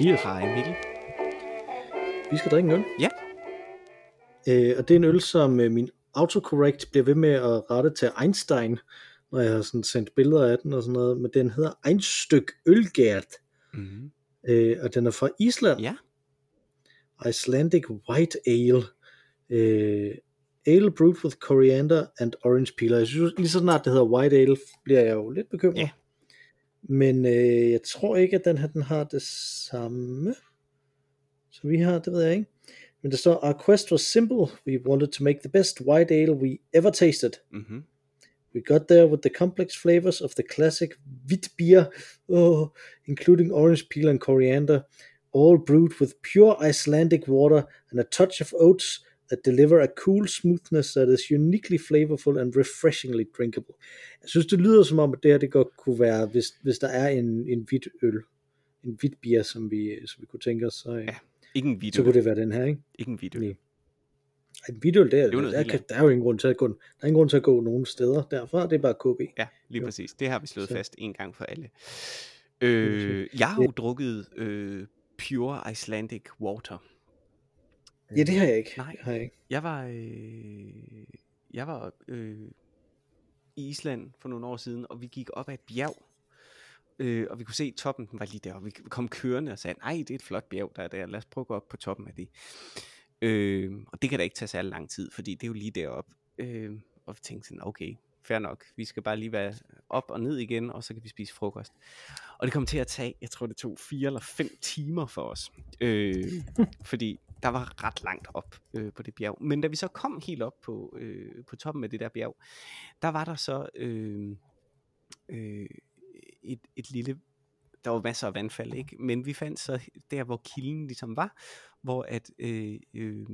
Hej Mathias. Hej Mikkel. Vi skal drikke en øl. Ja. Øh, og det er en øl, som øh, min autocorrect bliver ved med at rette til Einstein, når jeg har sådan sendt billeder af den og sådan noget, men den hedder Einstøk Ølgært, Mm-hmm. øh, og den er fra Island. Ja. Icelandic White Ale. Øh, ale brewed with coriander and orange peel. Jeg synes lige så snart det hedder White Ale, bliver jeg jo lidt bekymret. Ja. Men øh, jeg tror ikke, at den her den har det samme, som vi har, det ved jeg ikke. Men der står, Our quest was simple. We wanted to make the best white ale we ever tasted. Mm-hmm. We got there with the complex flavors of the classic wheat beer, oh, including orange peel and coriander, all brewed with pure Icelandic water and a touch of oats that deliver a cool smoothness that is uniquely flavorful and refreshingly drinkable. Jeg synes, det lyder som om, at det her det godt kunne være, hvis, hvis der er en, en hvidt øl, en hvidt bier, som vi, som vi kunne tænke os, så, Ja, Ikke en video. så kunne det være den her, ikke? Ikke en video. Nej. Ej, en hvidt øl, det er, Det er der, kan, der er jo ingen grund til at gå, der er ingen grund til at gå nogen steder derfra, det er bare KB. Ja, lige Jo. præcis. Det har vi slået Så- fast en gang for alle. Øh, jeg har jo drukket øh, Pure Icelandic Water. Ja, det har jeg ikke. Nej. Har jeg ikke. Jeg var, øh, jeg var øh, i Island for nogle år siden, og vi gik op ad et bjerg. Øh, og vi kunne se toppen, den var lige der, og vi kom kørende og sagde, nej, det er et flot bjerg, der er der, lad os prøve at gå op på toppen af det. Øh, og det kan da ikke tage særlig lang tid, fordi det er jo lige deroppe. Øh, og vi tænkte sådan, okay, fair nok, vi skal bare lige være op og ned igen, og så kan vi spise frokost. Og det kom til at tage, jeg tror det tog fire eller fem timer for os, øh, fordi der var ret langt op øh, på det bjerg. Men da vi så kom helt op på, øh, på toppen af det der bjerg, der var der så øh, øh, et, et lille, der var masser af vandfald, ikke? men vi fandt så der, hvor kilden ligesom var, hvor at øh, øh,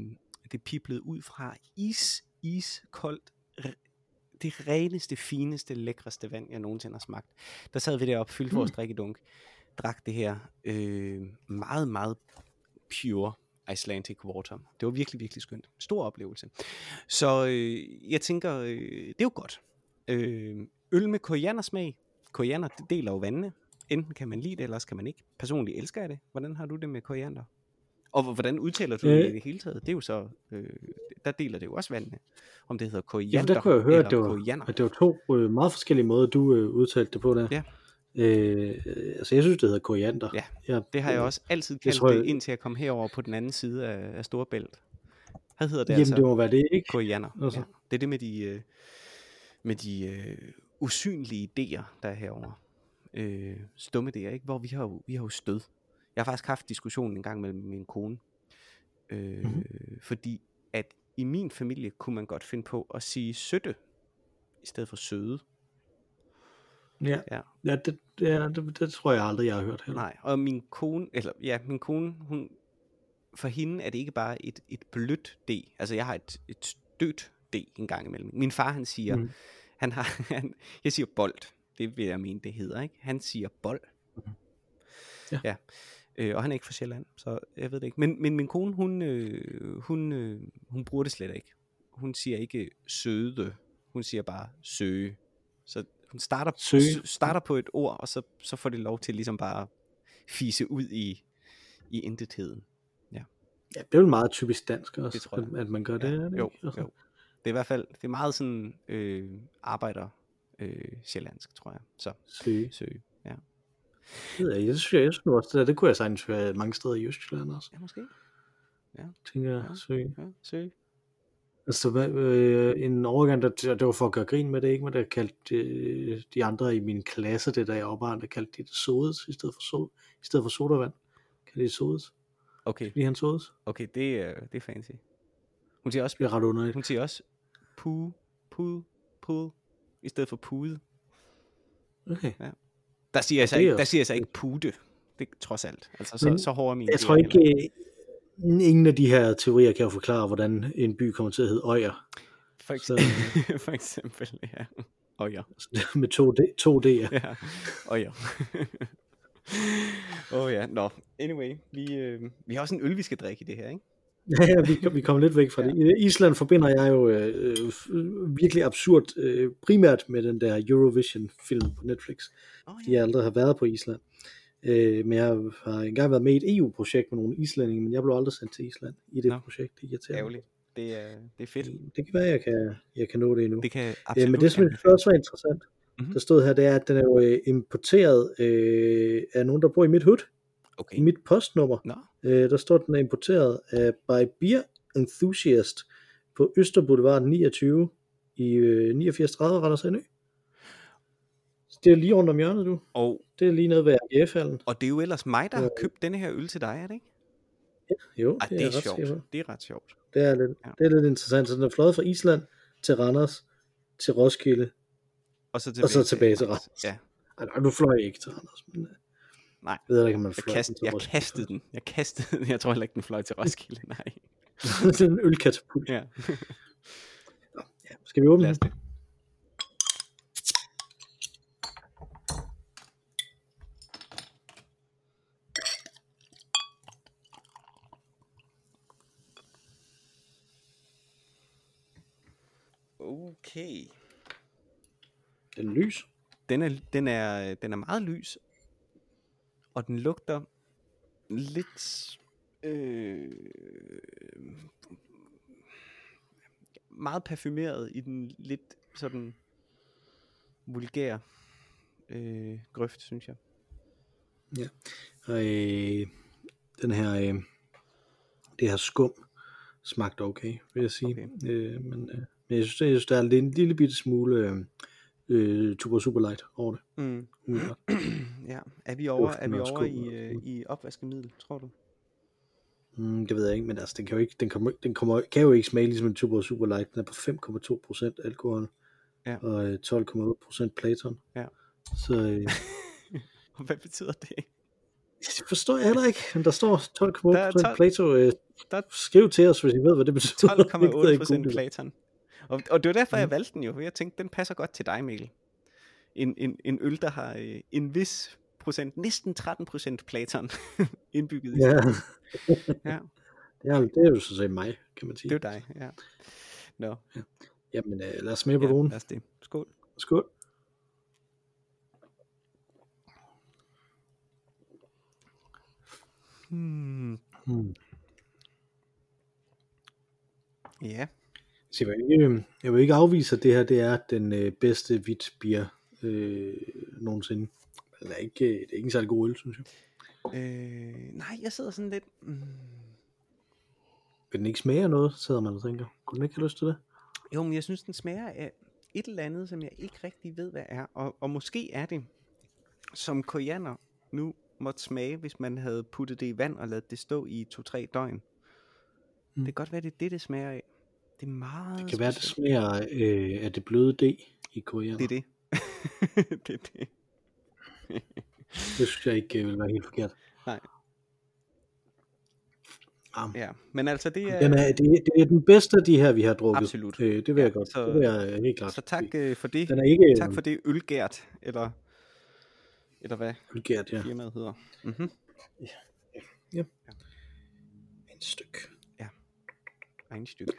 det piblede ud fra is, iskoldt, det reneste, fineste, lækreste vand, jeg nogensinde har smagt. Der sad vi deroppe, fyldte vores drikkedunk, drak det her øh, meget, meget pure Icelandic water. Det var virkelig, virkelig skønt. Stor oplevelse. Så øh, jeg tænker, øh, det er jo godt. Øh, øl med koriandersmag. Koriander, det deler jo vandene. Enten kan man lide det, eller også kan man ikke. Personligt elsker jeg det. Hvordan har du det med koriander? Og hvordan udtaler du det Øh. i det hele taget? Det er jo så, øh, der deler det jo også vandene. Om det hedder koriander Ja, der kunne jeg høre, at det var, koriander. at det var to øh, meget forskellige måder, du øh, udtalte det på der. Ja. Øh, altså, jeg synes, det hedder koriander. Ja, ja Det har jeg også altid kaldt tror det, jeg- indtil jeg kom herover på den anden side af, af Storebælt. Hvad hedder det Jamen, altså? det må være det, ikke? Koriander. Altså. Ja. Det er det med de, øh, med de øh, usynlige idéer, der er herovre. Øh, stumme idéer, ikke? Hvor vi har, jo, vi har jo stød. Jeg har faktisk haft diskussionen en gang med min kone. Øh, Mhm. mm-hmm. Fordi at i min familie kunne man godt finde på at sige søtte, i stedet for søde. Ja, Ja. ja det, ja det, det, tror jeg aldrig, jeg har hørt heller. Nej, og min kone, eller ja, min kone, hun, for hende er det ikke bare et, et blødt D. Altså jeg har et, et stødt D en gang imellem. Min far, han siger, mm. han har, han, jeg siger bold. Det vil jeg mene, det hedder, ikke? Han siger bold. Ja. ja. Øh, og han er ikke fra Sjælland, så jeg ved det ikke. Men, men min kone, hun, øh, hun, øh, hun bruger det slet ikke. Hun siger ikke søde. Hun siger bare søge. Så hun starter, Søge. starter på et ord, og så, så får det lov til ligesom bare fise ud i, i intetheden. Ja, det er jo meget typisk dansk også, Det tror jeg. At, man gør det. er det jo, ikke? Altså, jo. Det er i hvert fald, det er meget sådan øh, arbejder øh, sjællandsk, tror jeg. Så Søge. søge, ja. Det ved jeg, jeg synes, jeg, jeg synes også, det, der, det kunne jeg sagtens være mange steder i Østjylland også. Ja, måske. Tænker jeg, Ja. søge. Ja, søge. Altså, hvad, øh, en overgang, der, det var for at gøre grin med det, ikke? Men der kaldte øh, de andre i min klasse, det der jeg opbarn, der kaldte de det sodes i stedet for, sod, i stedet for sodavand. Kaldte de det sodes, Okay, fordi han sodes. okay, det er, det er fancy. Hun siger også, Det bliver ret underligt. hun siger også pu, pu, pu, i stedet for pude. Okay. Der siger jeg så er ikke, der siger jeg så ikke pude. Det er trods alt. Altså, så, Men så hård er min Jeg tror heller ikke, øh, ingen af de her teorier kan jo forklare, hvordan en by kommer til at hedde Øjer. For, så- eksempel, for eksempel, ja. Ja. Med to, D, to D'er. ja. Ja. Åh oh, ja, nå. Anyway, vi, øh, vi har også en øl, vi skal drikke i det her, ikke? Ja, ja vi, kom- vi kommer lidt væk fra det. I Island forbinder jeg jo øh, virkelig absurd øh, primært med den der Eurovision-film på Netflix. Oh, fordi jeg aldrig har været på Island. Øh, men jeg har engang været med i et EU-projekt med nogle islændinge, men jeg blev aldrig sendt til Island i det Nå. projekt. Det irriterer mig. Ærgerligt. Det er, det er fedt. Det kan være, jeg kan, jeg kan nå det endnu. Det kan Øh, absolut men det, som jeg synes også var interessant, Mhm. mm-hmm. der stod her, det er, at den er jo øh, importeret øh, af nogen, der bor i mit hood, Okay. i mit postnummer. Nå, Øh, der står, at den er importeret af by Beer Enthusiast på Østerboulevard 29 i øh, 8930 Randers Endø. Det er lige rundt om hjørnet, du. og, Det er lige nede ved RGF-hallen. og det er jo ellers mig, der har Øh. købt denne her øl til dig, er det ikke? Jo, Ej, det, det er er ret sjovt. Det er ret sjovt. Det er lidt, Ja. det er lidt interessant. Så den er fløjet fra Island til Randers, til Roskilde. Og så tilbage, Og så tilbage til Randers. Ja, nej, nu fløj jeg ikke til Randers. Men, øh, Nej. Jeg ved ikke, om man jeg, kast, jeg Roskilde. kastede den. Jeg kastede den. Jeg tror heller ikke, den fløj til Roskilde. Nej. det er en ølkatapult. Ja, Ja. Skal vi åbne lad os det. Okay. Den er lys. Den er, den er, den er meget lys, og den lugter lidt øh, meget parfumeret i den lidt sådan vulgære øh, grøft, synes jeg. Og øh, den her, øh, det her skum smagte okay, vil jeg sige. Okay. Øh, men, øh, men jeg synes, jeg synes, der er en lille bitte smule øh, øh, super super light over det. Mm. ja, er vi over, Duften er vi over i, øh, i opvaskemiddel, tror du? Mm, det ved jeg ikke, men altså, den kan jo ikke, den kommer, den kommer, kan jo ikke smage ligesom en super super light. Den er på 5,2% alkohol Ja. og øh, 12,8% Platon. Ja. Så øh, Og hvad betyder det? det forstår jeg heller ikke, men der står 12,8% Der er 12 Plato. Øh, der- skriv til os, hvis I ved, hvad det betyder. Jeg gider ikke 12,8 procent google det. Platon. Og, og det var derfor, jeg Mhm. valgte den jo, for jeg tænkte, den passer godt til dig, Mikkel. En, en, en øl, der har øh, en vis procent, næsten 13 procent Platon indbygget i Ja, sig. Ja, det er, det er jo så set mig, kan man sige. det er dig, ja. Nå, Jamen, øh, lad os smage på ja, lad os det. Skål. Skål. Hmm. Hmm. Ja, Så jeg vil, ikke, øh, jeg vil ikke afvise, at det her det er den øh, bedste hvidt bier øh, nogensinde. Det er ikke, øh, det er ikke en særlig god øl, synes jeg. øh, nej, jeg sidder sådan lidt... Mm, Vil den ikke smage noget, sidder man og tænker. Kunne den ikke have lyst til det? jo, men jeg synes, den smager af et eller andet, som jeg ikke rigtig ved, hvad er. Og, og måske er det, som koriander nu måtte smage, hvis man havde puttet det i vand og ladet det stå i 2-3 døgn. Mm. Det kan godt være, det er det, det smager af. Det er meget Det kan være, det specielt. smager øh, af det bløde D i koriander. Det er det. det er det. det synes jeg ikke øh, vil være helt forkert. Nej. Ja. Ja, men altså det er... Den er, det, er- det er den bedste af de her, vi har drukket. Absolut. Øh, det vil jeg Ja, godt. så- det vil jeg helt klart. Så tak øh, for det. Den er ikke Tak for det ølgært, eller, eller hvad vulgært, ja. firmaet hedder. Mm-hmm. En stykke. Egen stykke.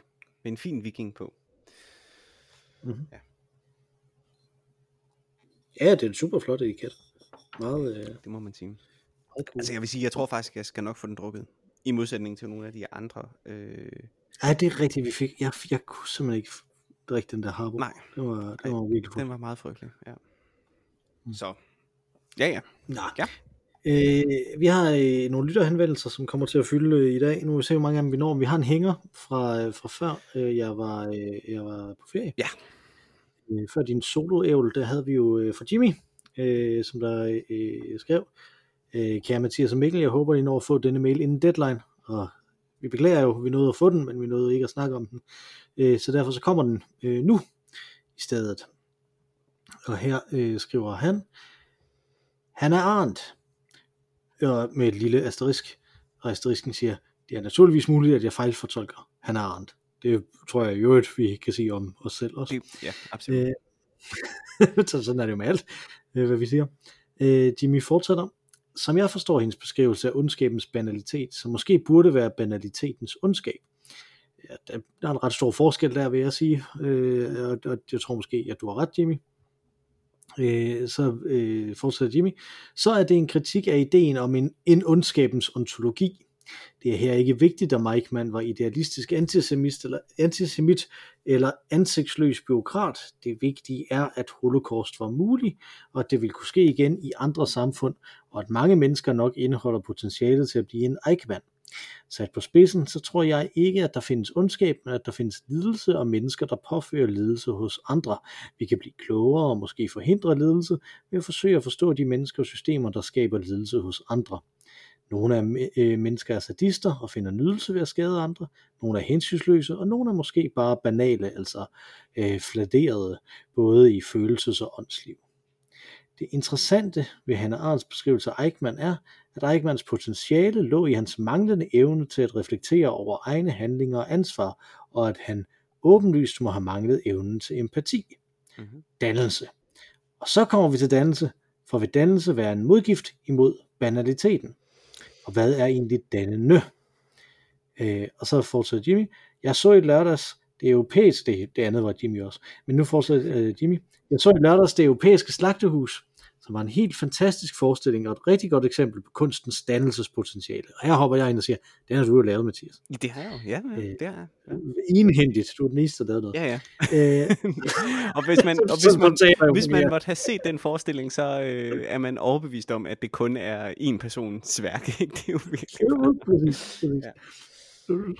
Med en fin viking på. Ja, det er en super flot etiket. Meget, øh, Det må man sige. cool. Altså jeg vil sige, jeg tror faktisk, jeg skal nok få den drukket. I modsætning til nogle af de andre. Øh... Ja, det er rigtigt, vi fik. Jeg, jeg kunne simpelthen ikke drikke den der Harbo. Nej. Det var, det var virkelig Den var meget frygtelig, ja. Så, ja ja. Nå. Ja. Øh, vi har øh, nogle lytterhenvendelser, som kommer til at fylde øh, i dag. Nu vil vi se, hvor mange af dem vi når. Vi har en hænger fra, øh, fra før øh, jeg, var, øh, jeg var på ferie. Ja. Øh, før din solo der havde vi jo øh, fra Jimmy, øh, som der øh, skrev, øh, kære Mathias og Mikkel, jeg håber, I når at få denne mail inden deadline, og vi beklager jo, vi nåede at få den, men vi nåede ikke at snakke om den. Øh, så derfor så kommer den øh, nu i stedet. Og her øh, skriver han, han er Arndt, og med et lille asterisk, og asterisken siger, det er naturligvis muligt, at jeg fejlfortolker. Han er Arndt. Det tror jeg jo, at vi kan sige om os selv også. Det, ja, absolut. Øh, så sådan er det jo med alt, øh, hvad vi siger. Øh, Jimmy fortsætter. Som jeg forstår hendes beskrivelse af ondskabens banalitet, så måske burde være banalitetens ondskab. Ja, der, er en ret stor forskel der, vil jeg sige. Øh, og, og jeg tror måske, at du har ret, Jimmy øh, så øh, fortsætter Jimmy, så er det en kritik af ideen om en, en ondskabens ontologi. Det er her ikke vigtigt, at Eichmann var idealistisk antisemit eller, antisemit eller ansigtsløs byråkrat. Det vigtige er, at holocaust var mulig, og at det vil kunne ske igen i andre samfund, og at mange mennesker nok indeholder potentialet til at blive en Eichmann. Sat på spidsen, så tror jeg ikke, at der findes ondskab, men at der findes lidelse og mennesker, der påfører lidelse hos andre. Vi kan blive klogere og måske forhindre lidelse ved at forsøge at forstå de mennesker og systemer, der skaber lidelse hos andre. Nogle af øh, mennesker er sadister og finder nydelse ved at skade andre. Nogle er hensynsløse, og nogle er måske bare banale, altså øh, fladerede, både i følelses- og åndsliv. Det interessante ved Hannah Arendts beskrivelse af Eichmann er, at Eichmanns potentiale lå i hans manglende evne til at reflektere over egne handlinger og ansvar, og at han åbenlyst må have manglet evnen til empati. Mhm. Dannelse. Og så kommer vi til dannelse, for vil dannelse være en modgift imod banaliteten. Og hvad er egentlig dannende? Øh, og så fortsætter Jimmy. Jeg så i lørdags det europæiske, det, det andet var Jimmy også, men nu fortsætter øh, Jimmy. Jeg så i lørdags det europæiske slagtehus, som var en helt fantastisk forestilling og et rigtig godt eksempel på kunstens dannelsespotentiale. Og her hopper jeg ind og siger, den har du jo lavet, Mathias. Det har jeg jo, ja, ja Øh, det har jeg. Ja. Enhændigt, du er den eneste, der lavede noget. Ja, ja. Øh, og hvis man, og hvis man, jeg hvis man måtte have set den forestilling, så øh, er man overbevist om, at det kun er én persons værk. Ikke? Det er jo virkelig Ja, præcis. Ja.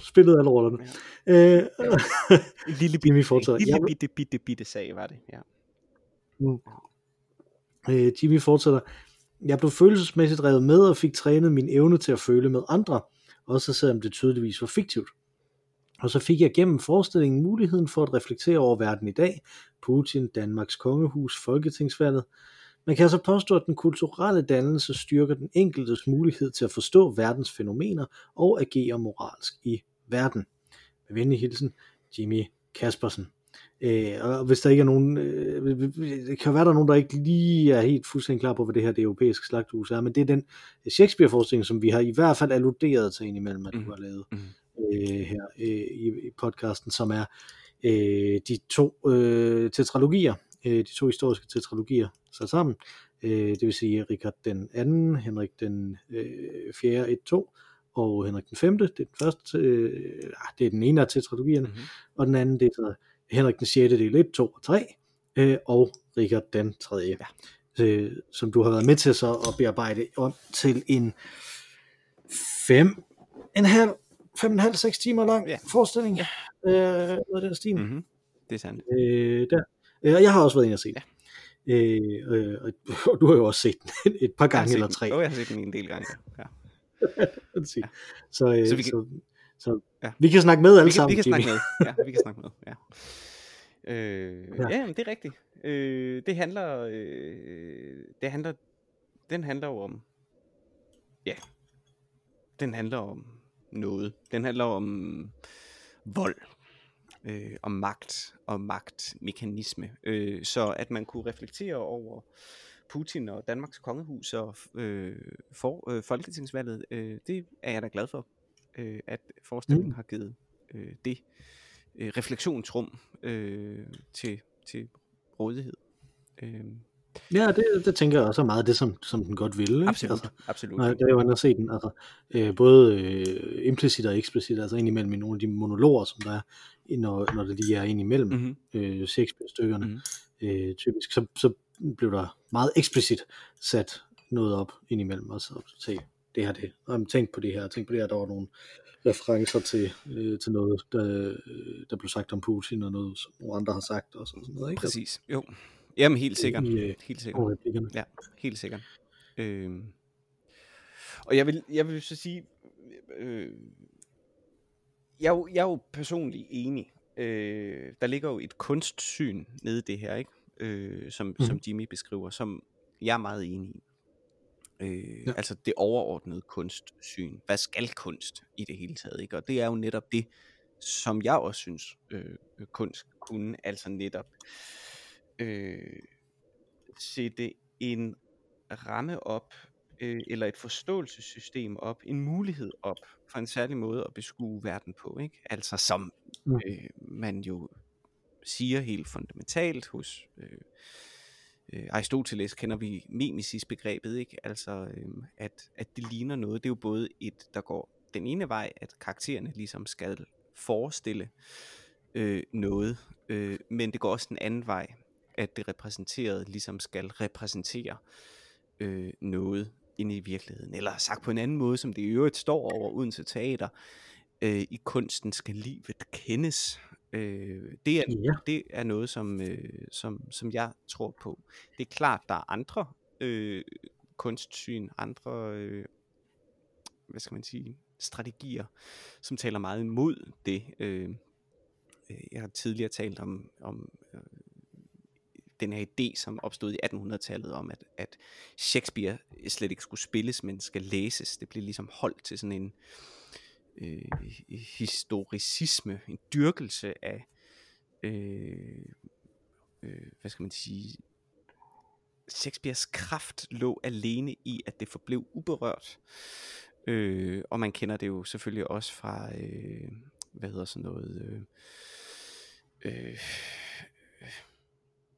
Spillede alle rollerne. Øh, en lille, bitte, en lille bitte, bitte, bitte sag, var det. Ja. Øh, Jimmy fortsætter. Jeg blev følelsesmæssigt revet med og fik trænet min evne til at føle med andre, også selvom det tydeligvis var fiktivt. Og så fik jeg gennem forestillingen muligheden for at reflektere over verden i dag, Putin, Danmarks kongehus, folketingsvalget. Man kan altså påstå, at den kulturelle dannelse styrker den enkeltes mulighed til at forstå verdens fænomener og agere moralsk i verden. Med venlig hilsen, Jimmy Kaspersen. Øh, og hvis der ikke er nogen, øh, det kan være, der er nogen, der ikke lige er helt fuldstændig klar på, hvad det her det europæiske slagthus er, men det er den Shakespeare-forestilling, som vi har i hvert fald alluderet til indimellem, at du Mhm. har lavet Mhm. øh, her øh, i, i podcasten, som er øh, de to øh, tetralogier, øh, de to historiske tetralogier sat sammen. Øh, det vil sige Richard den anden, Henrik den øh, 4. 1, 2, og Henrik den 5. Det er den første, øh, ah, det er den ene af tetralogierne, Mhm. og den anden det er så Henrik den 6. del 1, 2 og 3, øh, og Richard den 3. Ja. Øh, som du har været med til så at bearbejde om til en fem en halv, fem en halv, seks timer lang Ja. forestilling. Ja. Øh, noget af den stil. Mm. Mhm. Det er sandt. Øh, der. Øh, jeg har også været inde og se den. Øh, øh, og, du har jo også set den et par gange eller tre. Jo, jeg har set den en del gange. Ja. sige. Så, øh, Så vi kan, så, så Ja. vi kan snakke med alle Vi kan, sammen, vi kan snakke med. Ja, vi kan snakke med. Ja. Øh, Ja. ja, jamen, det er rigtigt. Øh, det handler, øh, det handler, den handler jo om, ja, den handler om noget. Den handler om vold, øh, om magt og magtmekanisme. Øh, så at man kunne reflektere over Putin og Danmarks kongehus og øh, for, øh, folketingsvalget, øh, det er jeg da glad for, øh, at forestillingen Mm. har givet øh, det øh, refleksionsrum øh, til, til rådighed. Øh, Ja, det, det tænker jeg også er meget det, som, som den godt ville. Ikke? absolut, Altså, absolut. når, jeg var inde og se den, altså, øh, både øh, implicit og eksplicit, altså indimellem i nogle af de monologer, som der er, når, når det lige er indimellem Mm-hmm. øh, Shakespeare-stykkerne, Mhm. øh, typisk, så, så blev der meget eksplicit sat noget op indimellem, og så se, det her det, og tænk på det her, tænk på det her, der var nogle referencer til, øh, til noget, der, øh, der blev sagt om Putin, og noget, som nogle andre har sagt, og sådan noget, ikke? Præcis, jo. Jamen helt sikkert. I, øh, Helt sikkert. Ja, helt sikkert. Øhm. Og jeg vil, jeg vil så sige, øh, jeg, er jo, jeg er jo personligt enig. Øh, der ligger jo et kunstsyn nede i det her, ikke? Øh, som, mm. som Mhm. Jimmy beskriver, som jeg er meget enig i. Øh, Ja. Altså det overordnede kunstsyn. Hvad skal kunst i det hele taget? Ikke? Og det er jo netop det, som jeg også synes, øh, kunst kunne. Altså netop øh, sætte en ramme op, øh, eller et forståelsessystem op, en mulighed op for en særlig måde at beskue verden på. Ikke? Altså som Mm. øh, man jo siger helt fundamentalt hos øh, øh, Aristoteles kender vi mimesis begrebet, ikke? Altså, øh, at, at det ligner noget. Det er jo både et, der går den ene vej, at karaktererne ligesom skal forestille øh, noget, øh, men det går også den anden vej, at det repræsenterede ligesom skal repræsentere øh, noget inde i virkeligheden. Eller sagt på en anden måde, som det i øvrigt står over Odense Teater, øh, i kunsten skal livet kendes. Øh, det, er, ja. det er noget, som, øh, som, som jeg tror på. Det er klart, der er andre øh, kunstsyn, andre, øh, hvad skal man sige, strategier, som taler meget imod det. Øh, øh jeg har tidligere talt om, om øh, den her idé, som opstod i 1800-tallet om, at, at Shakespeare slet ikke skulle spilles, men skal læses. Det blev ligesom holdt til sådan en øh, historicisme, en dyrkelse af, øh, øh, hvad skal man sige, Shakespeares kraft lå alene i, at det forblev uberørt. Øh, og man kender det jo selvfølgelig også fra, øh, hvad hedder sådan noget, øh, øh,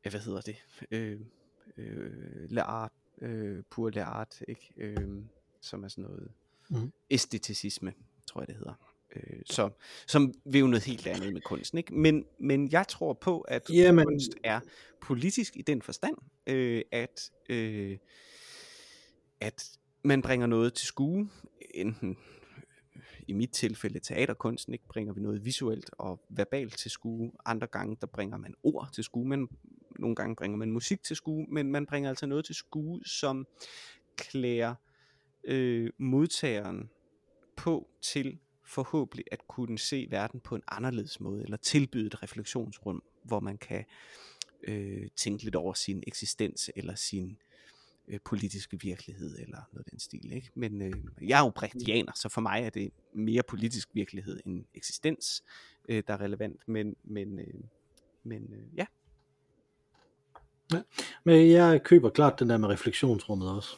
ja, hvad hedder det, øh, øh, l'art, øh, pur l'art, ikke? Øh, som er sådan noget mm. æsteticisme, tror jeg det hedder. Øh, så, som vil jo noget helt andet med kunsten, ikke? Men, men jeg tror på, at Jamen. kunst er politisk i den forstand, øh, at, øh, at man bringer noget til skue, enten i mit tilfælde teaterkunsten, ikke bringer vi noget visuelt og verbalt til skue. Andre gange, der bringer man ord til skue, men nogle gange bringer man musik til skue, men man bringer altså noget til skue, som klæder øh, modtageren på til forhåbentlig at kunne se verden på en anderledes måde, eller tilbyde et refleksionsrum, hvor man kan øh, tænke lidt over sin eksistens, eller sin øh, politiske virkelighed, eller noget af den stil. Ikke? Men øh, jeg er jo brechtianer, så for mig er det mere politisk virkelighed end eksistens, øh, der er relevant. Men, men, øh, men øh, ja. ja. Men jeg køber klart den der med refleksionsrummet også.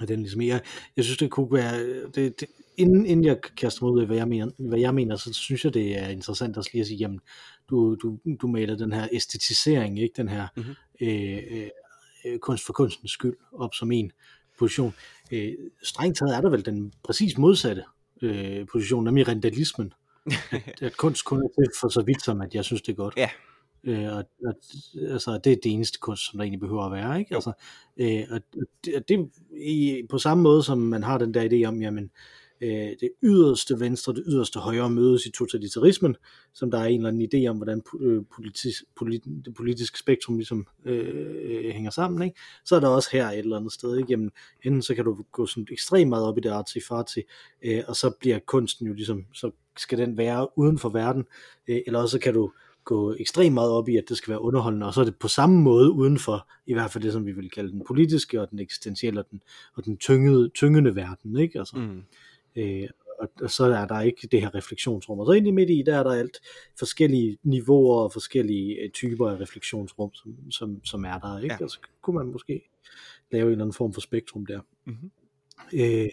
Den ligesom, jeg, jeg synes, det kunne være, det, det, inden, inden jeg kaster mig ud af, hvad jeg, mener, hvad jeg mener, så synes jeg, det er interessant også lige at sige, jamen, du, du, du maler den her æstetisering, ikke den her mm-hmm. øh, øh, kunst for kunstens skyld, op som en position. Øh, strengt taget er der vel den præcis modsatte øh, position, nemlig rendalismen. at, at kunst kun er til for så vidt som, at jeg synes, det er godt. Ja. Øh, og, og, altså, det er det eneste kunst, som der egentlig behøver at være. Ikke? Altså, øh, og, og det, i, på samme måde, som man har den der idé om, jamen, øh, det yderste venstre og det yderste højre mødes i totalitarismen, som der er en eller anden idé om, hvordan øh, politisk, polit, det politiske spektrum ligesom øh, hænger sammen, ikke? så er der også her et eller andet sted, ikke? Jamen, enten så kan du gå sådan ekstremt meget op i det artifarti, øh, og så bliver kunsten jo ligesom, så skal den være uden for verden, øh, eller også kan du gå ekstremt meget op i, at det skal være underholdende, og så er det på samme måde uden for, i hvert fald det, som vi vil kalde den politiske, og den eksistentielle, og den, og den tyngede, tyngende verden, ikke? Altså, mm. øh, og, og så er der ikke det her refleksionsrum, og så ind i midt i, der er der alt forskellige niveauer og forskellige øh, typer af refleksionsrum, som, som, som er der, ikke? Ja. Altså kunne man måske lave en eller anden form for spektrum der. Mm-hmm. Øh,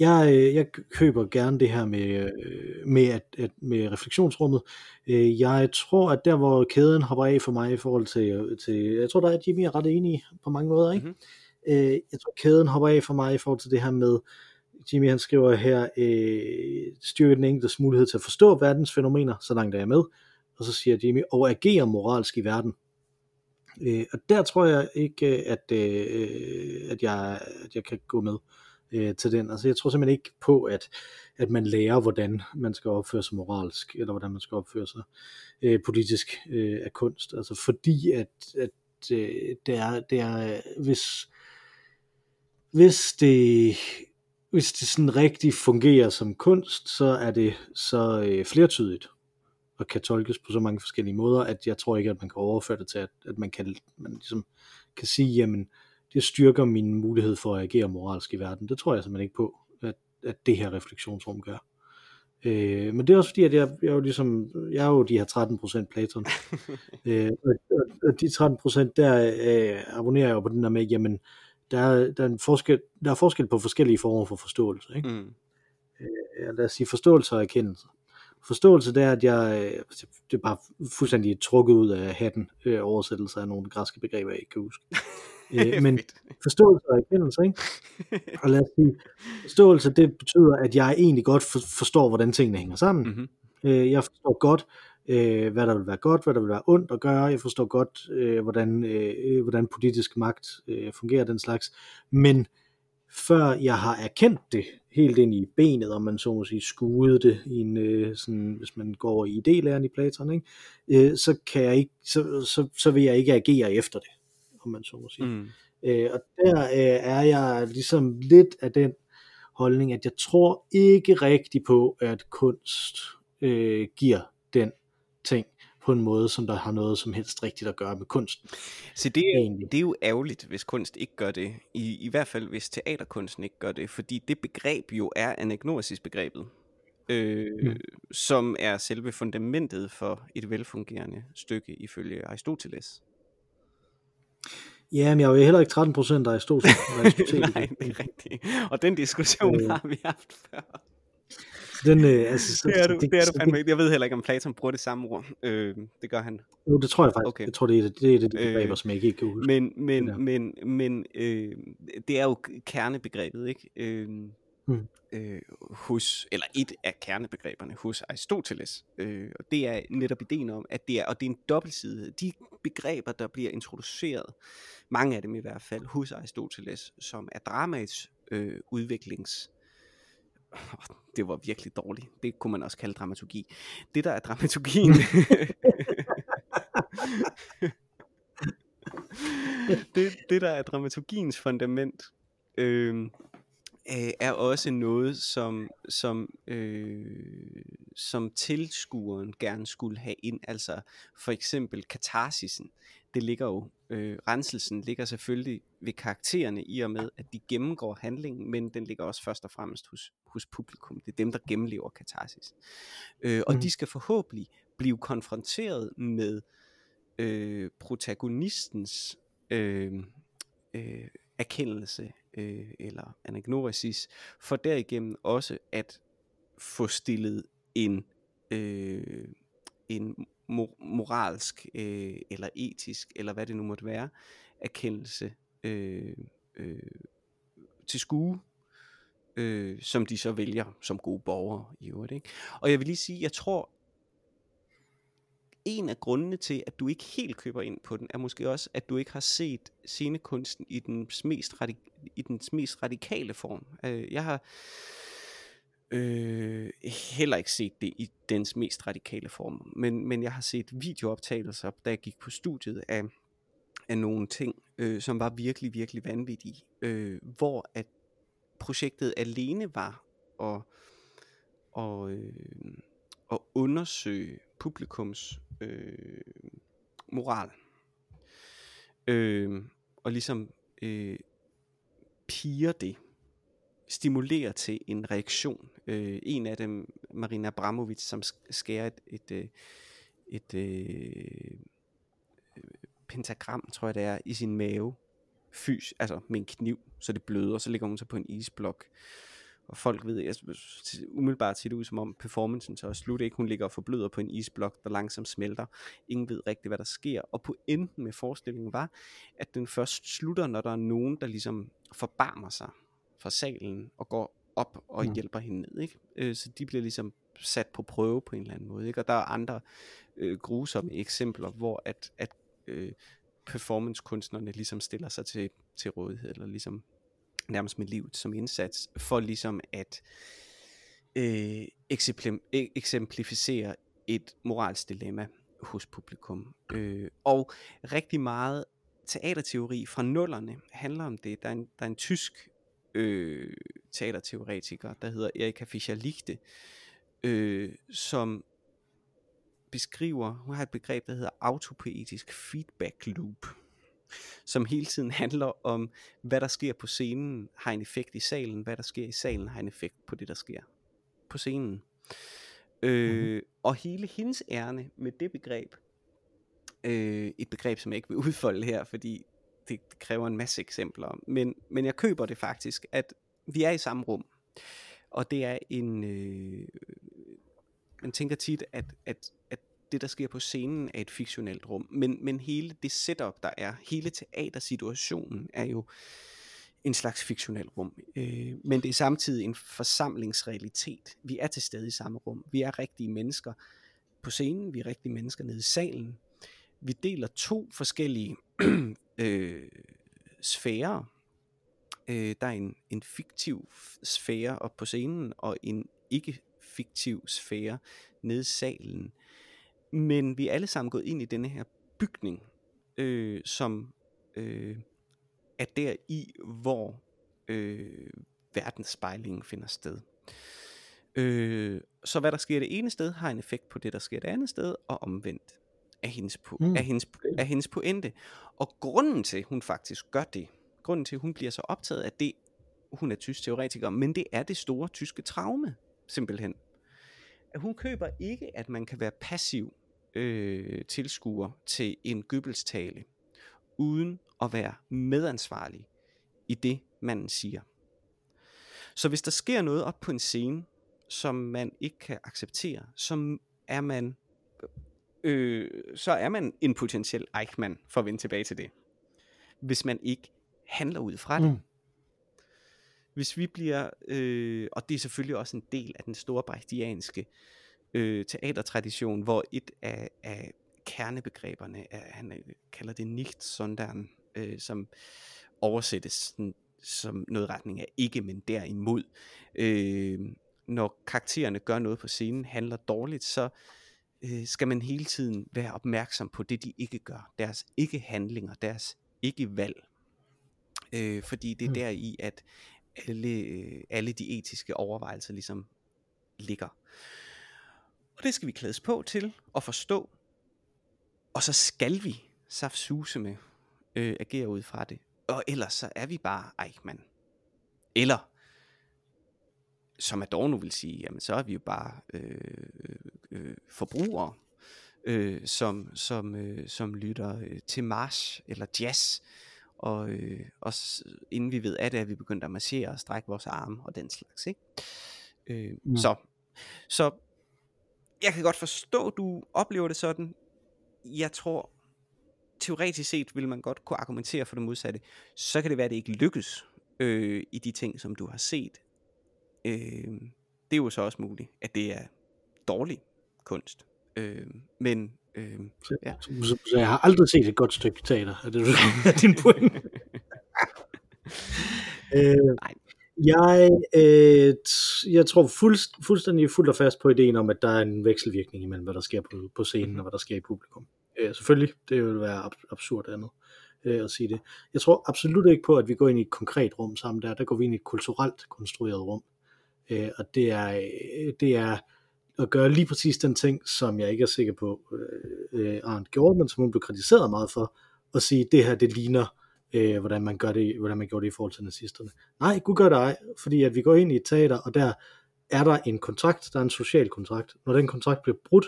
jeg, øh, jeg køber gerne det her med, øh, med, at, at, med refleksionsrummet. Øh, jeg tror, at der hvor kæden hopper af for mig i forhold til, til jeg tror, der er Jimmy er ret enig på mange måder, ikke? Mm-hmm. Jeg tror, kæden hopper af for mig i forhold til det her med, Jimmy han skriver her, styrke den enkeltes mulighed til at forstå verdens fænomener, så langt er jeg med. Og så siger Jimmy, og agere moralsk i verden. og der tror jeg ikke, at, at, jeg, at jeg kan gå med øh, Øh, til den. Altså jeg tror simpelthen ikke på, at, at man lærer, hvordan man skal opføre sig moralsk, eller hvordan man skal opføre sig øh, politisk øh, af kunst. Altså fordi at, at øh, det er, det er hvis, hvis det hvis det sådan rigtig fungerer som kunst, så er det så øh, flertydigt og kan tolkes på så mange forskellige måder, at jeg tror ikke, at man kan overføre det til, at, at man kan, man ligesom kan sige, jamen, det styrker min mulighed for at agere moralsk i verden. Det tror jeg simpelthen ikke på, at, at det her refleksionsrum gør. Øh, men det er også fordi, at jeg, jeg er jo ligesom, jeg er jo de her 13% Platon. øh, og, og de 13% der øh, abonnerer jeg jo på den der med, jamen, der er, der, er en forskel, der er forskel på forskellige former for forståelse. Ikke? Mm. Øh, lad os sige forståelse og erkendelse. Forståelse det er, at jeg, øh, det er bare fuldstændig trukket ud af hatten øh, oversættelse af nogle græske begreber, jeg ikke kan huske. øh, men forståelse og erkendelse, ikke? Og lad os sige, forståelse, det betyder, at jeg egentlig godt for, forstår, hvordan tingene hænger sammen. Mm-hmm. Øh, jeg forstår godt, øh, hvad der vil være godt, hvad der vil være ondt at gøre. Jeg forstår godt, øh, hvordan, øh, hvordan politisk magt øh, fungerer, den slags. Men før jeg har erkendt det helt ind i benet, om man så må sige skuede det i en, øh, sådan, hvis man går i idélæren i Platon, ikke? Øh, så, kan jeg ikke, så, så, så vil jeg ikke agere efter det, om man så må sige. Mm. Øh, og der øh, er jeg ligesom lidt af den holdning, at jeg tror ikke rigtigt på, at kunst øh, giver den ting på en måde, som der har noget som helst rigtigt at gøre med kunsten. Så det er, det er jo ærgerligt, hvis kunst ikke gør det. I, I hvert fald, hvis teaterkunsten ikke gør det. Fordi det begreb jo er anagnosis-begrebet. Øh, mm. Som er selve fundamentet for et velfungerende stykke ifølge Aristoteles. Ja, men jeg er jo heller ikke 13 procent af Aristoteles. Nej, det er rigtigt. Og den diskussion øh. har vi haft før. Den, øh, altså, så, det er du, det, det er du fandme Jeg ved heller ikke, om Platon bruger det samme ord. Øh, det gør han. Jo, det tror jeg faktisk. Okay. Jeg tror, det er det, det, er det begreber, øh, som jeg ikke kan huske. Men, men, det men, men øh, det er jo kernebegrebet, ikke? Øh, hmm. øh, hos, eller et af kernebegreberne hos Aristoteles. Øh, og det er netop ideen om, at det er, og det er en dobbeltside. De begreber, der bliver introduceret, mange af dem i hvert fald, hos Aristoteles, som er dramats øh, udviklings det var virkelig dårligt. Det kunne man også kalde dramaturgi. Det der er dramaturgien, det, det der er dramaturgiens fundament, øh, er også noget, som, som, øh, som tilskueren gerne skulle have ind. Altså for eksempel katarsisen. Det ligger jo, øh, renselsen ligger selvfølgelig ved karaktererne i og med, at de gennemgår handlingen, men den ligger også først og fremmest hos, hos publikum. Det er dem, der gennemlever katarsis. Øh, og mm. de skal forhåbentlig blive konfronteret med øh, protagonistens øh, øh, erkendelse øh, eller anagnoresis, for derigennem også at få stillet en, øh, en moralsk øh, eller etisk, eller hvad det nu måtte være, erkendelse øh, øh, til skue, øh, som de så vælger som gode borgere i øvrigt. Ikke? Og jeg vil lige sige, jeg tror, en af grundene til, at du ikke helt køber ind på den, er måske også, at du ikke har set scenekunsten i dens mest, radik- i dens mest radikale form. Øh, jeg har øh, heller ikke set det i dens mest radikale form, men, men jeg har set videooptagelser, da jeg gik på studiet af, af nogle ting, øh, som var virkelig, virkelig vanvittige, øh, hvor at projektet alene var at, og, øh, at undersøge publikums øh, moral. Øh, og ligesom øh, piger det, stimulerer til en reaktion. Øh, en af dem, Marina Abramovic, som skærer et, et, øh, et, et øh, pentagram, tror jeg det er, i sin mave, fys, altså med en kniv, så det bløder, og så ligger hun så på en isblok og folk ved, jeg, umiddelbart ser det ud som om performancen så er slut, ikke? Hun ligger og forbløder på en isblok, der langsomt smelter. Ingen ved rigtigt, hvad der sker. Og pointen med forestillingen var, at den først slutter, når der er nogen, der ligesom forbarmer sig fra salen og går op og mm. hjælper hende ned. Ikke? Øh, så de bliver ligesom sat på prøve på en eller anden måde. Ikke? Og der er andre øh, grusomme eksempler, hvor at, at øh, performancekunstnerne ligesom stiller sig til, til rådighed, eller ligesom nærmest mit liv som indsats, for ligesom at øh, eksemplificere et moralsk dilemma hos publikum. Øh, og rigtig meget teaterteori fra nullerne handler om det. Der er en, der er en tysk øh, teaterteoretiker, der hedder Erika Fischer-Lichte, øh, som beskriver, hun har et begreb, der hedder autopoetisk feedback loop som hele tiden handler om, hvad der sker på scenen har en effekt i salen, hvad der sker i salen har en effekt på det, der sker på scenen. Øh, mm-hmm. Og hele hendes ærne med det begreb, øh, et begreb, som jeg ikke vil udfolde her, fordi det kræver en masse eksempler, men, men jeg køber det faktisk, at vi er i samme rum, og det er en, øh, man tænker tit, at, at, at det, der sker på scenen, er et fiktionelt rum. Men, men hele det setup, der er, hele teatersituationen, er jo en slags fiktionel rum. Øh, men det er samtidig en forsamlingsrealitet. Vi er til stede i samme rum. Vi er rigtige mennesker på scenen, vi er rigtige mennesker nede i salen. Vi deler to forskellige øh, sfærer. Øh, der er en, en fiktiv sfære op på scenen, og en ikke-fiktiv sfære nede i salen. Men vi er alle sammen gået ind i denne her bygning, øh, som øh, er der i, hvor øh, verdensspejlingen finder sted. Øh, så hvad der sker det ene sted, har en effekt på det, der sker det andet sted, og omvendt er hendes, po- mm. er hendes, er hendes pointe. Og grunden til, hun faktisk gør det, grunden til, at hun bliver så optaget af det, hun er tysk teoretiker, men det er det store tyske traume, simpelthen. At hun køber ikke, at man kan være passiv øh, tilskuer til en Goebbels-tale, uden at være medansvarlig i det, man siger. Så hvis der sker noget op på en scene, som man ikke kan acceptere, så er man øh, så er man en potentiel Eichmann, for at vende tilbage til det. Hvis man ikke handler ud fra det. Mm. Hvis vi bliver, øh, og det er selvfølgelig også en del af den store brechtianske øh, teatertradition, hvor et af, af kernebegreberne, er, han øh, kalder det nicht, sondern, øh, som oversættes sådan, som noget retning af ikke, men derimod. Øh, når karaktererne gør noget på scenen, handler dårligt, så øh, skal man hele tiden være opmærksom på det, de ikke gør. Deres ikke-handlinger, deres ikke-valg. Øh, fordi det er mm. der i, at alle, øh, alle de etiske overvejelser ligesom ligger. Og det skal vi klædes på til at forstå. Og så skal vi saftsuse med øh, agere ud fra det. Og ellers så er vi bare Eichmann. Eller, som Adorno vil sige, jamen så er vi jo bare øh, øh, forbrugere, øh, som, som, øh, som lytter øh, til march eller jazz, og øh, også inden vi ved af det, er vi begyndt at marchere og strække vores arme og den slags. Ikke? Øh, mm. så, så jeg kan godt forstå, du oplever det sådan. Jeg tror, teoretisk set vil man godt kunne argumentere for det modsatte. Så kan det være, at det ikke lykkes øh, i de ting, som du har set. Øh, det er jo så også muligt, at det er dårlig kunst. Øh, men øh, så, ja. så, så, så jeg har aldrig set et godt stykke teater, er det er din point? øh, Nej. Jeg, øh, jeg tror fuldst, fuldstændig fuldt og fast på ideen om, at der er en vekselvirkning imellem, hvad der sker på, på scenen og hvad der sker i publikum. Øh, selvfølgelig, det vil være ab- absurd andet øh, at sige det. Jeg tror absolut ikke på, at vi går ind i et konkret rum sammen der. Der går vi ind i et kulturelt konstrueret rum. Øh, og det er, øh, det er at gøre lige præcis den ting, som jeg ikke er sikker på, øh, øh Arndt gjorde, men som hun blev kritiseret meget for, at sige, det her, det ligner, øh, hvordan, man gør det, hvordan man gjorde det i forhold til nazisterne. Nej, Gud gør det ej, fordi at vi går ind i et teater, og der er der en kontrakt, der er en social kontrakt. Når den kontrakt bliver brudt,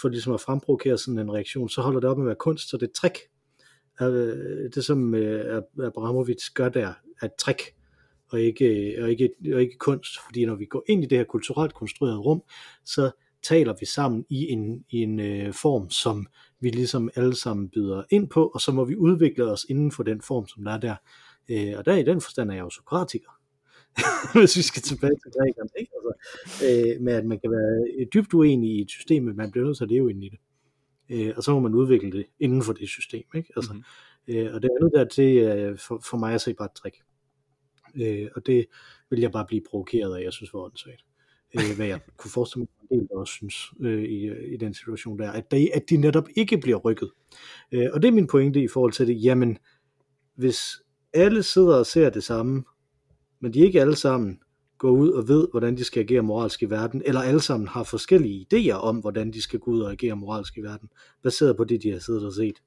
for ligesom at fremprovokere sådan en reaktion, så holder det op med at være kunst, så det er trick. Øh, det som øh, Abramovic gør der, er et trick og ikke, øh, og, ikke, og ikke kunst, fordi når vi går ind i det her kulturelt konstruerede rum, så taler vi sammen i en, i en øh, form, som vi ligesom alle sammen byder ind på, og så må vi udvikle os inden for den form, som der er der. Øh, og der i den forstand er jeg jo sokratiker, hvis vi skal tilbage til grækerne, ikke? Altså, øh, med at man kan være dybt uenig i et system, men man bliver nødt til at leve ind i det. Øh, og så må man udvikle det inden for det system, ikke? Altså, mm-hmm. øh, og det andet der til, øh, for, for mig at se bare et trick. Øh, og det vil jeg bare blive provokeret af, jeg synes var åndssvagt. Øh, hvad jeg kunne forestille mig, en del også synes øh, i, øh, i den situation der, at de, at de netop ikke bliver rykket. Øh, og det er min pointe i forhold til det, jamen, hvis alle sidder og ser det samme, men de ikke alle sammen går ud og ved, hvordan de skal agere moralsk i verden, eller alle sammen har forskellige idéer om, hvordan de skal gå ud og agere moralsk i verden, baseret på det, de har siddet og set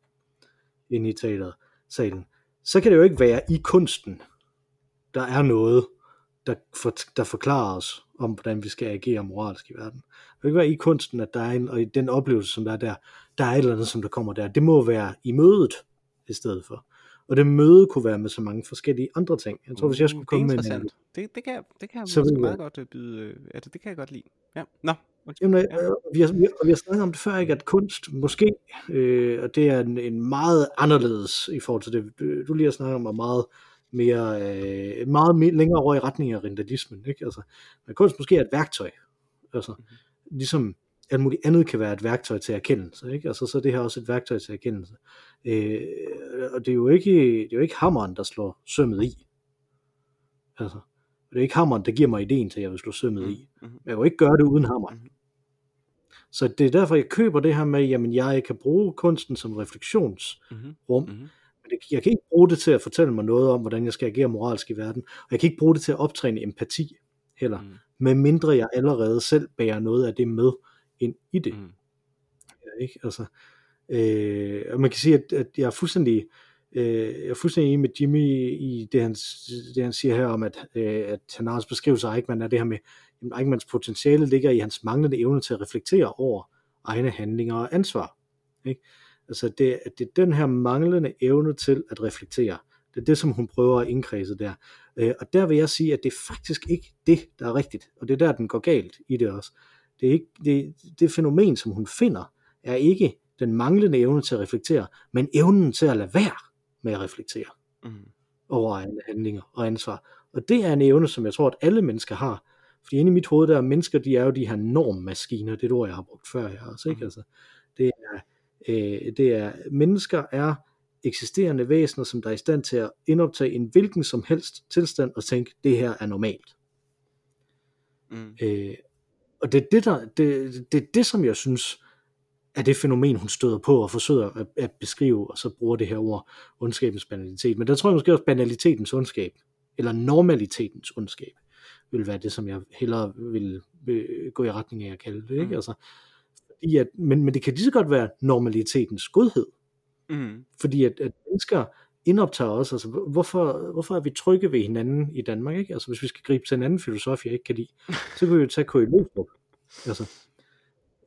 inde i teatersalen, så kan det jo ikke være i kunsten, der er noget, der, for, der forklarer os om, hvordan vi skal agere moralsk i verden. Det kan ikke være i kunsten, at der er en, og i den oplevelse, som der er der, der er et eller andet, som der kommer der. Det må være i mødet i stedet for. Og det møde kunne være med så mange forskellige andre ting. Jeg tror, hvis jeg skulle komme med en det, det kan, det kan jeg så måske meget godt øh, byde, altså det kan jeg godt lide. Ja. Nå. Jamen, Ja. øh, vi, har, vi, har, vi har snakket om det før, ikke, at kunst måske, øh, og det er en, en meget anderledes i forhold til det, du, lige har snakket om, er meget mere, øh, meget mere længere over i retning af rendalismen, ikke? Altså, men kunst måske er et værktøj, altså, Mhm. ligesom alt muligt andet kan være et værktøj til erkendelse, ikke? Altså, så er det her også et værktøj til erkendelse. Øh, og det er, jo ikke, det er jo ikke hammeren, der slår sømmet i. Altså, det er ikke hammeren, der giver mig ideen til, at jeg vil slå sømmet i. Mhm. Jeg jo ikke gøre det uden hammeren. Mhm. Så det er derfor, jeg køber det her med, jamen jeg kan bruge kunsten som refleksionsrum, Mhm. Men det, jeg kan ikke bruge det til at fortælle mig noget om, hvordan jeg skal agere moralsk i verden, og jeg kan ikke bruge det til at optræne empati heller, Mhm. med mindre jeg allerede selv bærer noget af det med ind i det. Mhm. Ja, ikke? Altså, øh, og man kan sige, at, at jeg er fuldstændig øh, jeg er fuldstændig enig med Jimmy i det han, det, han siger her om, at, øh, at han har beskrivelse af Eichmann er det her med, at Eichmanns potentiale ligger i hans manglende evne til at reflektere over egne handlinger og ansvar. Ikke? Altså det, at det er den her manglende evne til at reflektere, det er det, som hun prøver at indkredse der. Øh, og der vil jeg sige, at det er faktisk ikke det, der er rigtigt, og det er der, den går galt i det også. Det, er ikke, det, det fænomen, som hun finder, er ikke den manglende evne til at reflektere, men evnen til at lade være med at reflektere Mhm. over egne handlinger og ansvar. Og det er en evne, som jeg tror, at alle mennesker har. Fordi inde i mit hoved, der er mennesker, de er jo de her normmaskiner, det er et ord, jeg har brugt før her også, ikke? Mhm. Altså, øh, det er, mennesker er eksisterende væsener, som der er i stand til at indoptage en hvilken som helst tilstand og tænke, det her er normalt. Mhm. Øh, og det er det, der, det, det, er det, som jeg synes er det fænomen, hun støder på og forsøger at, at beskrive, og så bruger det her ord, ondskabens banalitet. Men der tror jeg måske også, banalitetens ondskab, eller normalitetens ondskab, vil være det, som jeg hellere vil, vil gå i retning af at kalde det. Ikke? Mm. Altså, fordi at, men, men det kan lige så godt være normalitetens godhed, Mhm. fordi at, at mennesker indoptager os, altså hvor- hvorfor, hvorfor er vi trygge ved hinanden i Danmark, ikke? Altså hvis vi skal gribe til en anden filosof, jeg ikke kan lide, så kan vi jo tage K.I. Løgstrup. Altså,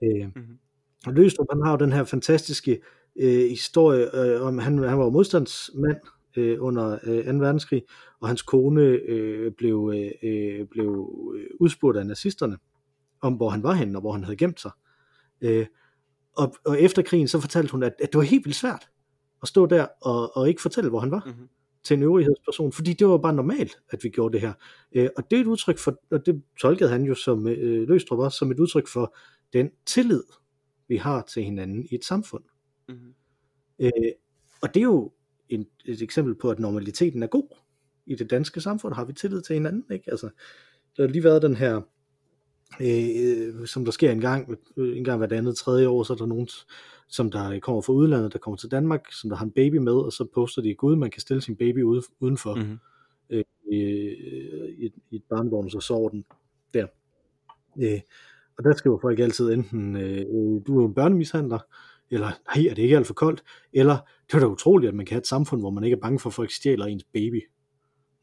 øh, Mhm. og Løgstrup, han har jo den her fantastiske øh, historie øh, om, han, han var jo modstandsmand øh, under øh, 2. verdenskrig, og hans kone øh, blev, øh, øh, blev øh, udspurgt af nazisterne, om hvor han var henne, og hvor han havde gemt sig. Øh, og, og efter krigen, så fortalte hun, at, at det var helt vildt svært at stå der og, og ikke fortælle, hvor han var Mhm. til en øvrighedsperson, fordi det var bare normalt, at vi gjorde det her. Øh, og det er et udtryk for, og det tolkede han jo som øh, Løstrup også, som et udtryk for den tillid, vi har til hinanden i et samfund. Mhm. Øh, og det er jo en, et eksempel på, at normaliteten er god. I det danske samfund har vi tillid til hinanden. Ikke? Altså, der har lige været den her, øh, som der sker en gang, øh, en gang hvert andet tredje år, så er der nogen, som der kommer fra udlandet, der kommer til Danmark, som der har en baby med, og så poster de, gud, man kan stille sin baby ude, udenfor Mhm. øh, i, et- i et barnevogn, så sover den der. Øh, og der skriver folk altid enten, øh, du er en børnemishandler, eller nej, er det ikke alt for koldt, eller det er da utroligt, at man kan have et samfund, hvor man ikke er bange for, at folk stjæler ens baby,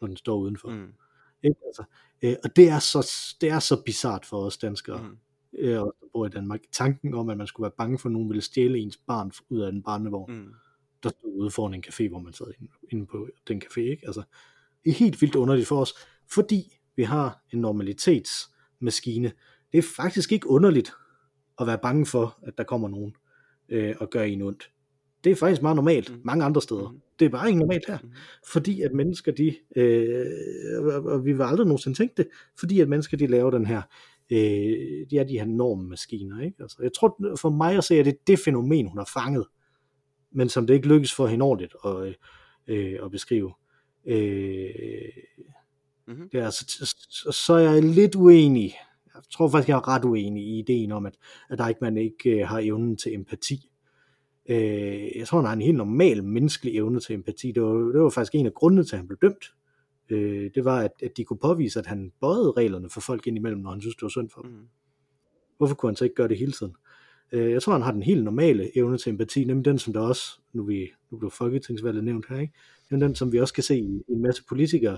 når den står udenfor. Mhm. Ikke? Altså, øh, og det er, så, det er så bizart for os danskere, Mhm. øh, der bor i Danmark. Tanken om, at man skulle være bange for, at nogen ville stjæle ens barn ud af en barnevogn, Mhm. der stod ude foran en café, hvor man sad inde, inde på den café. Ikke? Altså, det er helt vildt underligt for os, fordi vi har en normalitetsmaskine. Det er faktisk ikke underligt at være bange for, at der kommer nogen øh, og gør en ondt. Det er faktisk meget normalt Mhm. mange andre steder. Mhm. Det er bare ikke normalt her. Mhm. Fordi at mennesker, de, øh, og- vi vil aldrig nogensinde tænke det, fordi at mennesker, de laver den her, øh, de er de her normmaskiner. Ikke? Altså, jeg tror, for mig at se, at det er det fænomen, hun har fanget, men som det ikke lykkes for hende ordentligt at, øh, at beskrive. Øh, Mhm. det er, så, så, så er jeg lidt uenig. Jeg tror faktisk, jeg er ret uenig i ideen om, at, at der ikke man ikke øh, har evnen til empati. Øh, jeg tror, han har en helt normal menneskelig evne til empati. Det var, det var faktisk en af grundene til, at han blev dømt. Øh, det var, at, at de kunne påvise, at han bøjede reglerne for folk indimellem, når han synes, det var synd for dem. Mhm. Hvorfor kunne han så ikke gøre det hele tiden? Øh, jeg tror, han har den helt normale evne til empati, nemlig den, som der også, nu, vi, nu blev folketingsvalget nævnt her, ikke? Det er den, som vi også kan se i, en masse politikere,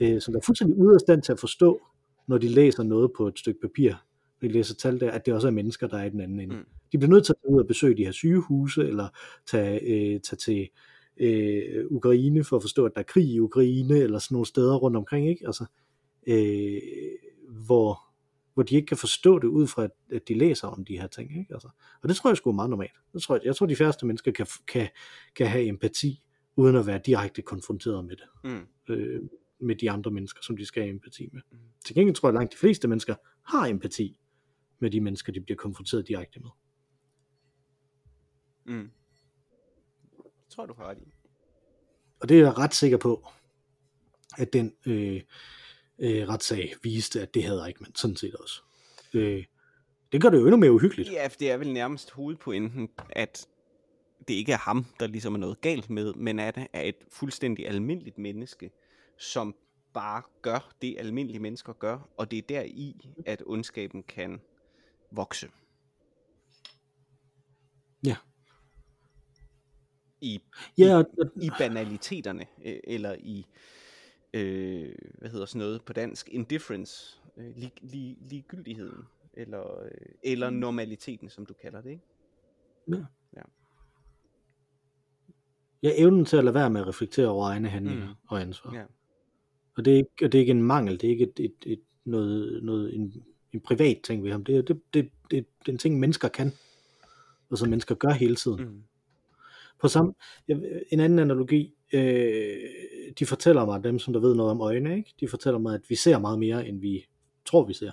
øh, som der er fuldstændig ude af stand til at forstå, når de læser noget på et stykke papir, de læser tal der, at det også er mennesker, der er i den anden ende. Mm. De bliver nødt til at tage ud og besøge de her sygehuse, eller tage, øh, tage til øh, Ukraine for at forstå, at der er krig i Ukraine, eller sådan nogle steder rundt omkring, ikke? Altså, øh, hvor hvor de ikke kan forstå det ud fra, at, at de læser om de her ting. Ikke? Altså, og det tror jeg sgu er meget normalt. Det tror jeg, jeg tror, de færreste mennesker kan, kan, kan have empati, uden at være direkte konfronteret med det. Mm. Øh, med de andre mennesker, som de skal have empati med. Mm. Til gengæld tror jeg, at langt de fleste mennesker har empati med de mennesker, de bliver konfronteret direkte med. Mm. Det tror jeg, du har ret i. Og det er jeg ret sikker på, at den øh, øh, retssag viste, at det havde Eichmann sådan set også. Øh, det gør det jo endnu mere uhyggeligt. Ja, for det er vel nærmest hovedpointen, at det ikke er ham, der ligesom er noget galt med, men at det er et fuldstændig almindeligt menneske, som bare gør det, almindelige mennesker gør, og det er der i, at ondskaben kan vokse. Ja. I, Ja, i, og, i banaliteterne, øh, eller i, øh, hvad hedder sådan noget på dansk, indifference, øh, lig, lig, ligegyldigheden, eller, øh, eller normaliteten, som du kalder det, ikke? ja, evnen til at lade være med at reflektere over egne handlinger Mm. mm. og ansvar. Ja. Og det er, ikke, og det er ikke en mangel, det er ikke et, et, et, noget, noget, en, en privat ting ved ham. Det det, det, det, det er en ting, mennesker kan, og som mennesker gør hele tiden. Mm. På samme, en anden analogi, øh, de fortæller mig, dem som der ved noget om øjne, ikke? de fortæller mig, at vi ser meget mere, end vi tror, vi ser.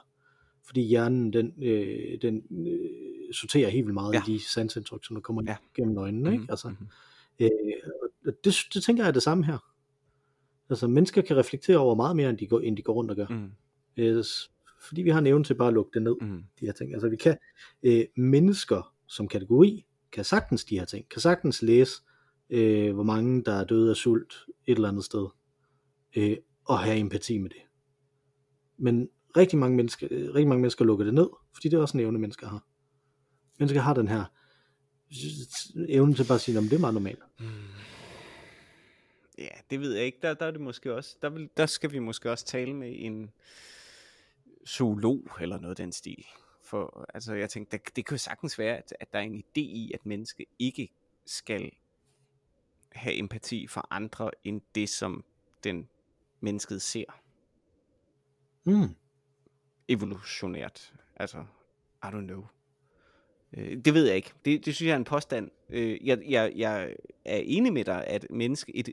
Fordi hjernen, den, øh, den øh, sorterer helt vildt meget Ja. i de sansindtryk, som der kommer Ja. gennem øjnene. Ikke? Mhm, Altså, mhm. øh, og det, det tænker jeg er det samme her. Altså, mennesker kan reflektere over meget mere, end de går, end de går rundt og gør. Mm. Yes, fordi vi har nævnt til bare at lukke det ned, Mm. de her ting. Altså vi kan, øh, mennesker som kategori, kan sagtens de her ting, kan sagtens læse, øh, hvor mange der er døde af sult et eller andet sted, øh, og have empati med det. Men rigtig mange mennesker, øh, rigtig mange mennesker lukker det ned, fordi det er også en evne, mennesker har. Mennesker har den her evne til bare at sige, at det er meget normalt. Mm. Ja, det ved jeg ikke. Der, der er det måske også. Der, vil, der skal vi måske også tale med en zoolog eller noget af den stil. For altså, jeg tænkte, det, det kan jo sagtens være, at, at der er en idé i, at menneske ikke skal have empati for andre end det, som den mennesket ser Mm. evolutionært. Altså, I don't know. Øh, det ved jeg ikke. Det, det synes jeg er en påstand. Øh, jeg, jeg, jeg er enig med dig, at menneske, et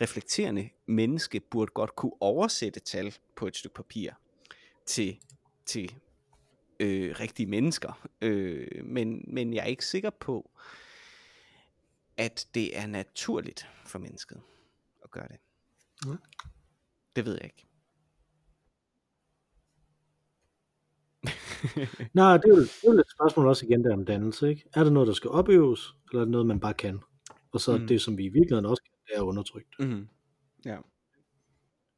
reflekterende menneske burde godt kunne oversætte tal på et stykke papir til, til øh, rigtige mennesker. Øh, men, men jeg er ikke sikker på, at det er naturligt for mennesket at gøre det. Nej. Det ved jeg ikke. Nej, det er, jo, det er jo et spørgsmål også igen der om dannelse, ikke? Er det noget, der skal opøves, eller er det noget, man bare kan? Og så Mm. mm. det, som vi i virkeligheden også kan, det er undertrykt. Mm-hmm. Ja.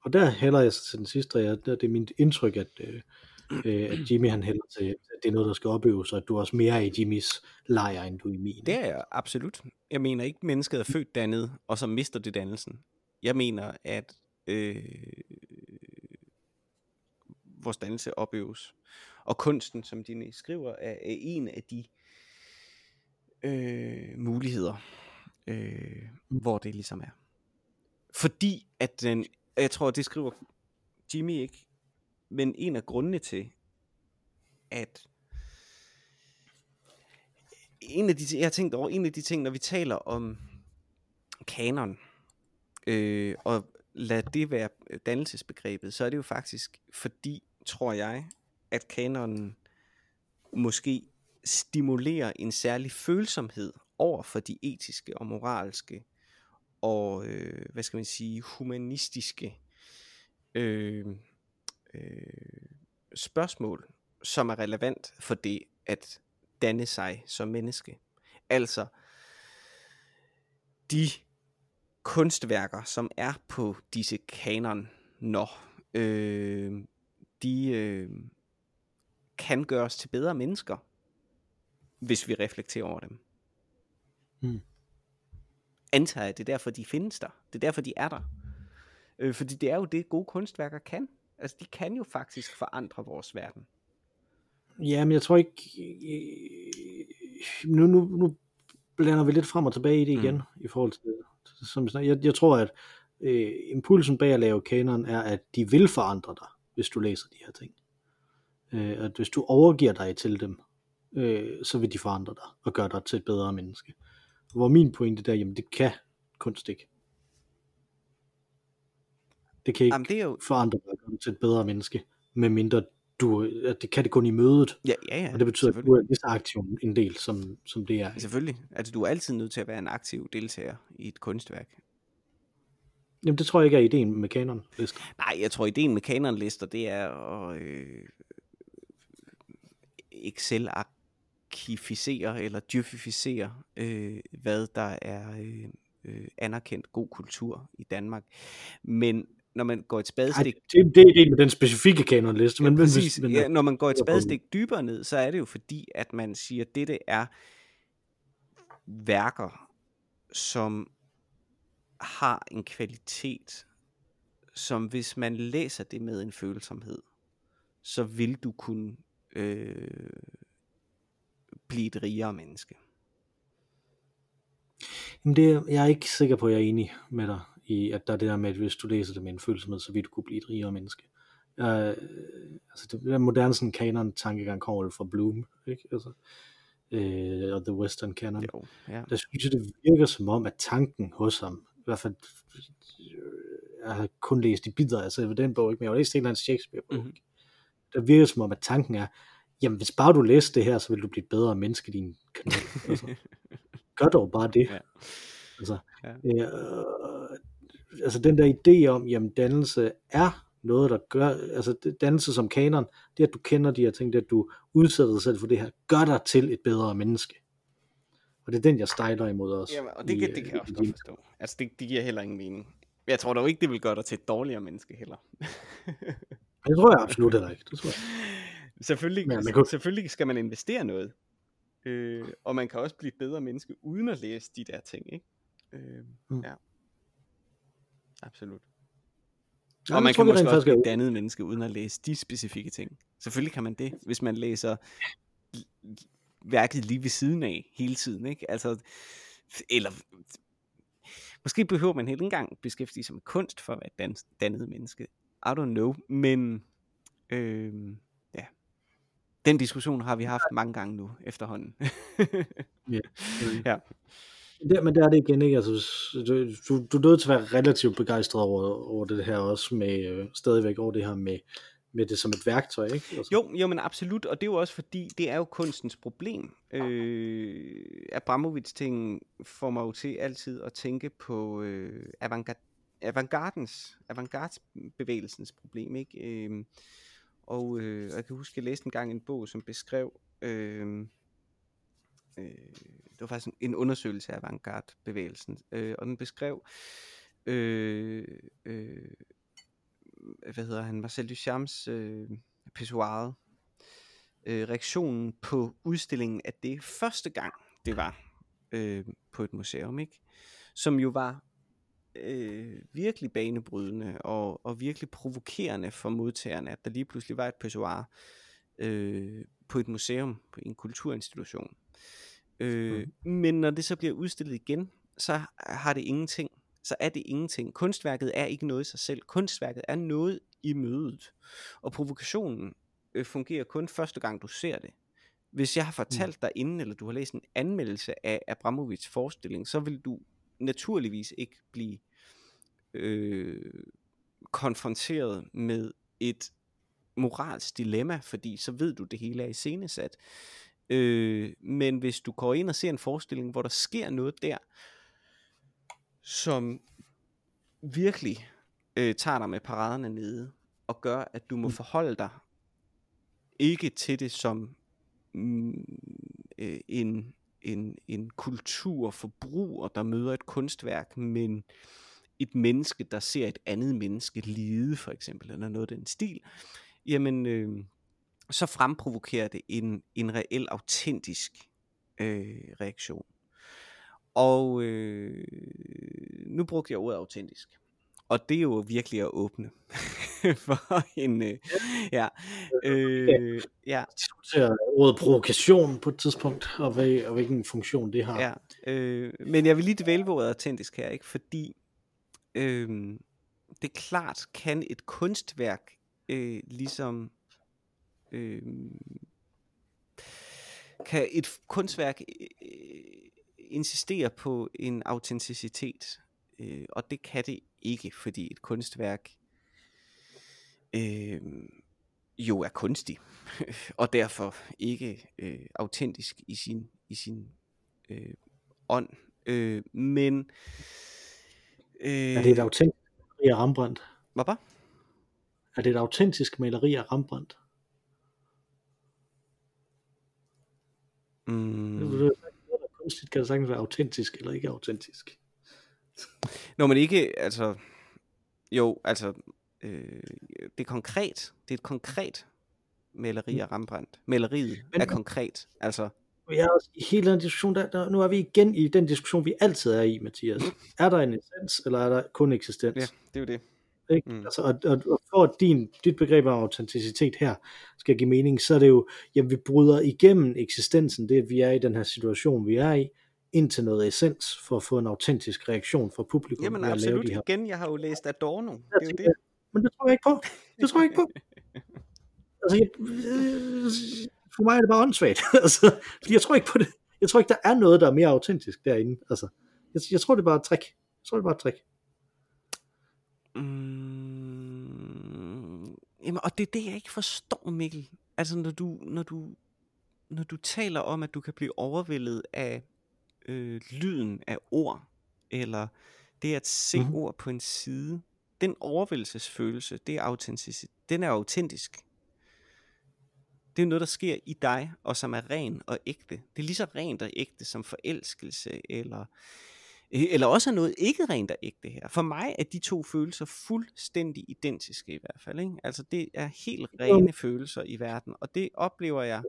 Og der hælder jeg så til den sidste, der, det er mit indtryk, at, øh, øh, at Jimmy han hælder til, at det er noget, der skal opøves, og at du er også mere er i Jimmys lejr, end du er i min. Det er jeg absolut. Jeg mener ikke, mennesket er født dannet, og så mister det dannelsen. Jeg mener, at øh, vores dannelse opøves. Og kunsten, som de skriver, er, er en af de øh, muligheder, øh, hvor det ligesom er. Fordi at den, jeg tror, det skriver Jimmy ikke, men en af grundene til, at en af de, jeg har tænkt over, en af de ting, når vi taler om kanon, øh, og lad det være dannelsesbegrebet, så er det jo faktisk fordi, tror jeg, at kanonen måske stimulerer en særlig følsomhed over for de etiske og moralske og, øh, hvad skal man sige, humanistiske øh, øh, spørgsmål, som er relevant for det at danne sig som menneske. Altså, de kunstværker, som er på disse kanoner, øh, de øh, kan gøre os til bedre mennesker, hvis vi reflekterer over dem. Mm. Antager jeg, det er derfor, de findes der. Det er derfor, de er der. Øh, fordi det er jo det, gode kunstværker kan. Altså, de kan jo faktisk forandre vores verden. Ja, men jeg tror ikke... øh, Nu, nu, nu blander vi lidt frem og tilbage i det igen, mm. i forhold til... Som, jeg, jeg tror, at øh, impulsen bag at lave kanon er, at de vil forandre dig, hvis du læser de her ting. Øh, at hvis du overgiver dig til dem, øh, så vil de forandre dig og gøre dig til et bedre menneske. Hvor min pointe der, jamen det kan kunst ikke. Det kan ikke Jamen, det er jo... forandre dig til et bedre menneske, medmindre du, at det kan det kun i mødet. Ja, ja, ja. Og det betyder, at du er lige så aktiv en del, som, som det er. Selvfølgelig. Altså, du er altid nødt til at være en aktiv deltager i et kunstværk. Jamen, det tror jeg ikke er ideen med kanonlister. Nej, jeg tror, ideen med kanonlister, det er at øh, Excel-arkificere eller djøfificere, øh, hvad der er øh, øh, anerkendt god kultur i Danmark. Men når man går et spadestik... Ej, det, det er ideen med den specifikke kanonliste. Men, ja, præcis. Men, ja, når man går et spadestik dybere ned, så er det jo fordi, at man siger, at dette er værker, som har en kvalitet, som hvis man læser det med en følsomhed, så vil du kunne øh, blive et rigere menneske. Jamen det, jeg er ikke sikker på, at jeg er enig med dig i, at der er det der med, at hvis du læser det med en følsomhed, så vil du kunne blive et rigere menneske. Uh, altså det der moderne sådan kanon tankegang kommer fra Bloom, ikke? Altså, uh, og The Western Canon. Jo, ja. Der synes jeg, det virker som om, at tanken hos ham, i hvert fald, jeg har kun læst de bidder, altså ved den bog, ikke? men jeg har læst en eller anden Shakespeare-bog. Mm-hmm. Der virker som om, at tanken er, jamen hvis bare du læser det her, så vil du blive et bedre menneske, din kanal. Altså, gør dog bare det. Ja. Altså, ja. øh, altså den der idé om, jamen dannelse er noget, der gør, altså dannelse som kanon, det at du kender de her ting, det at du udsætter dig selv for det her, gør dig til et bedre menneske. Og det er den, jeg stejler imod også. Jamen, og det, i, det kan jeg også godt forstå. Altså det, det giver heller ingen mening. Jeg tror dog ikke, det vil gøre dig til et dårligere menneske heller. det tror jeg absolut heller ikke. Det tror jeg. Selvfølgelig, Men, man kunne... selvfølgelig skal man investere noget. Øh, og man kan også blive et bedre menneske, uden at læse de der ting, ikke? Øh, mm. Ja. Absolut. Ja, og man kan måske også blive et andet menneske, uden at læse de specifikke ting. Selvfølgelig kan man det, hvis man læser værket lige ved siden af hele tiden, ikke? Altså, eller måske behøver man helt engang beskæftige sig med kunst for at være et dannet menneske. I don't know, men øh, den diskussion har vi haft mange gange nu efterhånden. ja. ja. Det, men der er det igen, ikke? Altså, du, du, er nødt til at være relativt begejstret over, over det her også, med øh, stadigvæk over det her med, med det som et værktøj, ikke? Altså. Jo, jo, men absolut, og det er jo også fordi, det er jo kunstens problem. Øh, Abramovic-ting får mig jo til altid at tænke på øh, avantgarde, avantgardens, avantgarde-bevægelsens problem, ikke? Øh, og øh, jeg kan huske, at jeg læste engang en bog, som beskrev... Øh, øh, det var faktisk en undersøgelse af avantgarde-bevægelsen, øh, og den beskrev, øh, øh, hvad hedder han, Marcel Duchamps øh, pissoiret, øh, reaktionen på udstillingen af det første gang, det var øh, på et museum, ikke? som jo var øh, virkelig banebrydende og, og virkelig provokerende for modtagerne, at der lige pludselig var et pissoir øh, på et museum, på en kulturinstitution. Øh, mm. Men når det så bliver udstillet igen, så har det ingenting. Så er det ingenting. Kunstværket er ikke noget i sig selv. Kunstværket er noget i mødet. Og provokationen øh, fungerer kun første gang, du ser det. Hvis jeg har fortalt mm. dig inden, eller du har læst en anmeldelse af Abramovics forestilling, så vil du naturligvis ikke blive øh, konfronteret med et moralsk dilemma, fordi så ved du, det hele er iscenesat. Øh, men hvis du går ind og ser en forestilling, hvor der sker noget der, som virkelig øh, tager dig med paraderne nede, og gør, at du må mm. forholde dig ikke til det som mm, øh, en, en, en kulturforbruger, der møder et kunstværk, men et menneske, der ser et andet menneske lide, for eksempel, eller noget af den stil, jamen, øh, så fremprovokerer det en, en reel, autentisk øh, reaktion. Og øh, nu brugte jeg ordet autentisk. Og det er jo virkelig at åbne for en... Øh, ja, øh, ja. Diskutere ordet provokation på et tidspunkt, og, hvad, og hvilken funktion det har. Ja, øh, men jeg vil lige dvæle ved ordet autentisk her, ikke? fordi øh, det er klart, kan et kunstværk øh, ligesom øh, kan et kunstværk øh, insistere på en autenticitet, øh, og det kan det ikke, fordi et kunstværk øh, jo er kunstig, og derfor ikke øh, autentisk i sin, i sin øh, ånd. Øh, men øh, er det et autentisk maleri af Rembrandt? Hvad var? Er det et autentisk maleri af Rembrandt? Mm. Kunstigt kan det sagtens være autentisk eller ikke autentisk. Nå, men ikke, altså, jo, altså, øh, det er konkret, det er et konkret maleri af Rembrandt. Maleriet men, er konkret, altså. Jeg er også i hele den diskussion, der, der, nu er vi igen i den diskussion, vi altid er i, Mathias. Er der en essens, eller er der kun eksistens? Ja, det er jo det. Ikke? Mm. Altså, og, og, og for at din, dit begreb af autenticitet her skal give mening, så er det jo, jamen vi bryder igennem eksistensen, det at vi er i den her situation, vi er i, ind til noget essens, for at få en autentisk reaktion fra publikum. Jamen absolut, de her. igen, jeg har jo læst Adorno. Det er jo det. Men det tror jeg ikke på. Det tror jeg ikke på. altså, jeg, for mig er det bare åndssvagt. altså, fordi jeg tror ikke på det. Jeg tror ikke, der er noget, der er mere autentisk derinde. Altså, jeg, jeg tror, det er bare et trick. Jeg tror, det er bare et trick. Mm, jamen, og det er det, jeg ikke forstår, Mikkel. Altså, når du, når du, når du taler om, at du kan blive overvældet af øh, lyden af ord, eller det at se mm-hmm. ord på en side, den overvældelsesfølelse, det er autentisk, den er autentisk. Det er noget, der sker i dig, og som er ren og ægte. Det er lige så rent og ægte som forelskelse, eller, eller også er noget ikke rent og ægte her. For mig er de to følelser fuldstændig identiske i hvert fald. Ikke? Altså det er helt rene følelser i verden, og det oplever jeg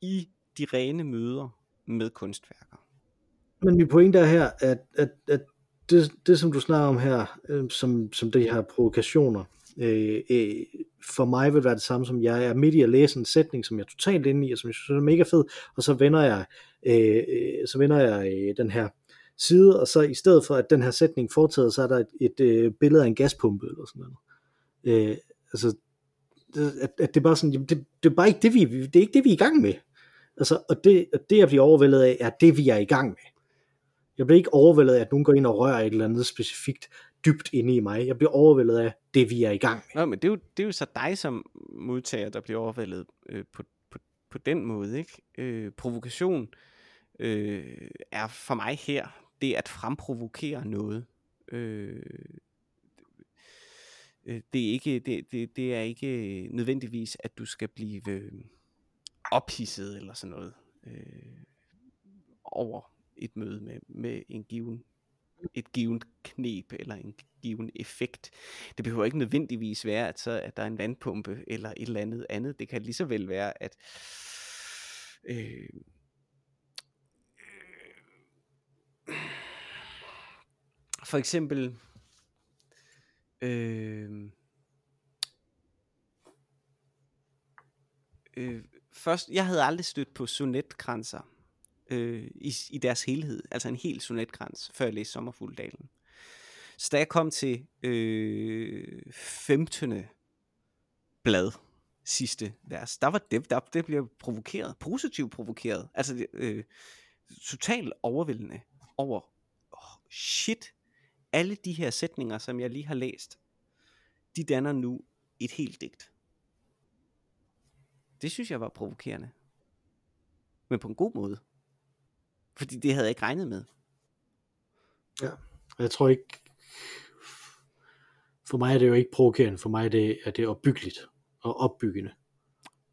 i de rene møder med kunstværker. Men min pointe er her, at, at, at det, det, som du snakker om her, øh, som, som de her provokationer, øh, øh, for mig vil være det samme som, jeg er midt i at læse en sætning, som jeg er totalt inde i, og som jeg synes er mega fed, og så vender jeg, øh, øh, så vender jeg øh, den her side, og så i stedet for, at den her sætning foretager, så er der et, et øh, billede af en gaspumpe, eller sådan noget. Øh, altså, at, at det er bare sådan, jamen, det, det er bare ikke det, vi, det er ikke det, vi er i gang med. Altså, og det, det, jeg bliver overvældet af, er det, vi er i gang med. Jeg bliver ikke overvældet af, at nogen går ind og rører et eller andet specifikt dybt inde i mig. Jeg bliver overvældet af det, vi er i gang med. Nå, men det er jo, det er jo så dig som modtager, der bliver overvældet øh, på, på, på den måde. ikke? Øh, provokation øh, er for mig her, det at fremprovokere noget. Øh, øh det er ikke det, det, det er ikke nødvendigvis at du skal blive øh, ophidset eller sådan noget øh, over et møde med, med en given et given knep eller en given effekt. Det behøver ikke nødvendigvis være, at, så, at der er en vandpumpe eller et eller andet andet. Det kan lige så vel være, at øh, for eksempel øh, øh, først, jeg havde aldrig stødt på sonetkranser øh, i, i deres helhed, altså en hel sonetkrans, før jeg læste Sommerfugldalen. Så da jeg kom til øh, 15. blad, sidste vers, der var det, der, det blev provokeret, positivt provokeret, altså øh, totalt overvældende over, oh, shit, alle de her sætninger, som jeg lige har læst, de danner nu et helt digt. Det synes jeg var provokerende. Men på en god måde. Fordi det havde jeg ikke regnet med. Ja, jeg tror ikke, for mig er det jo ikke provokerende, for mig er det, er det opbyggeligt og opbyggende.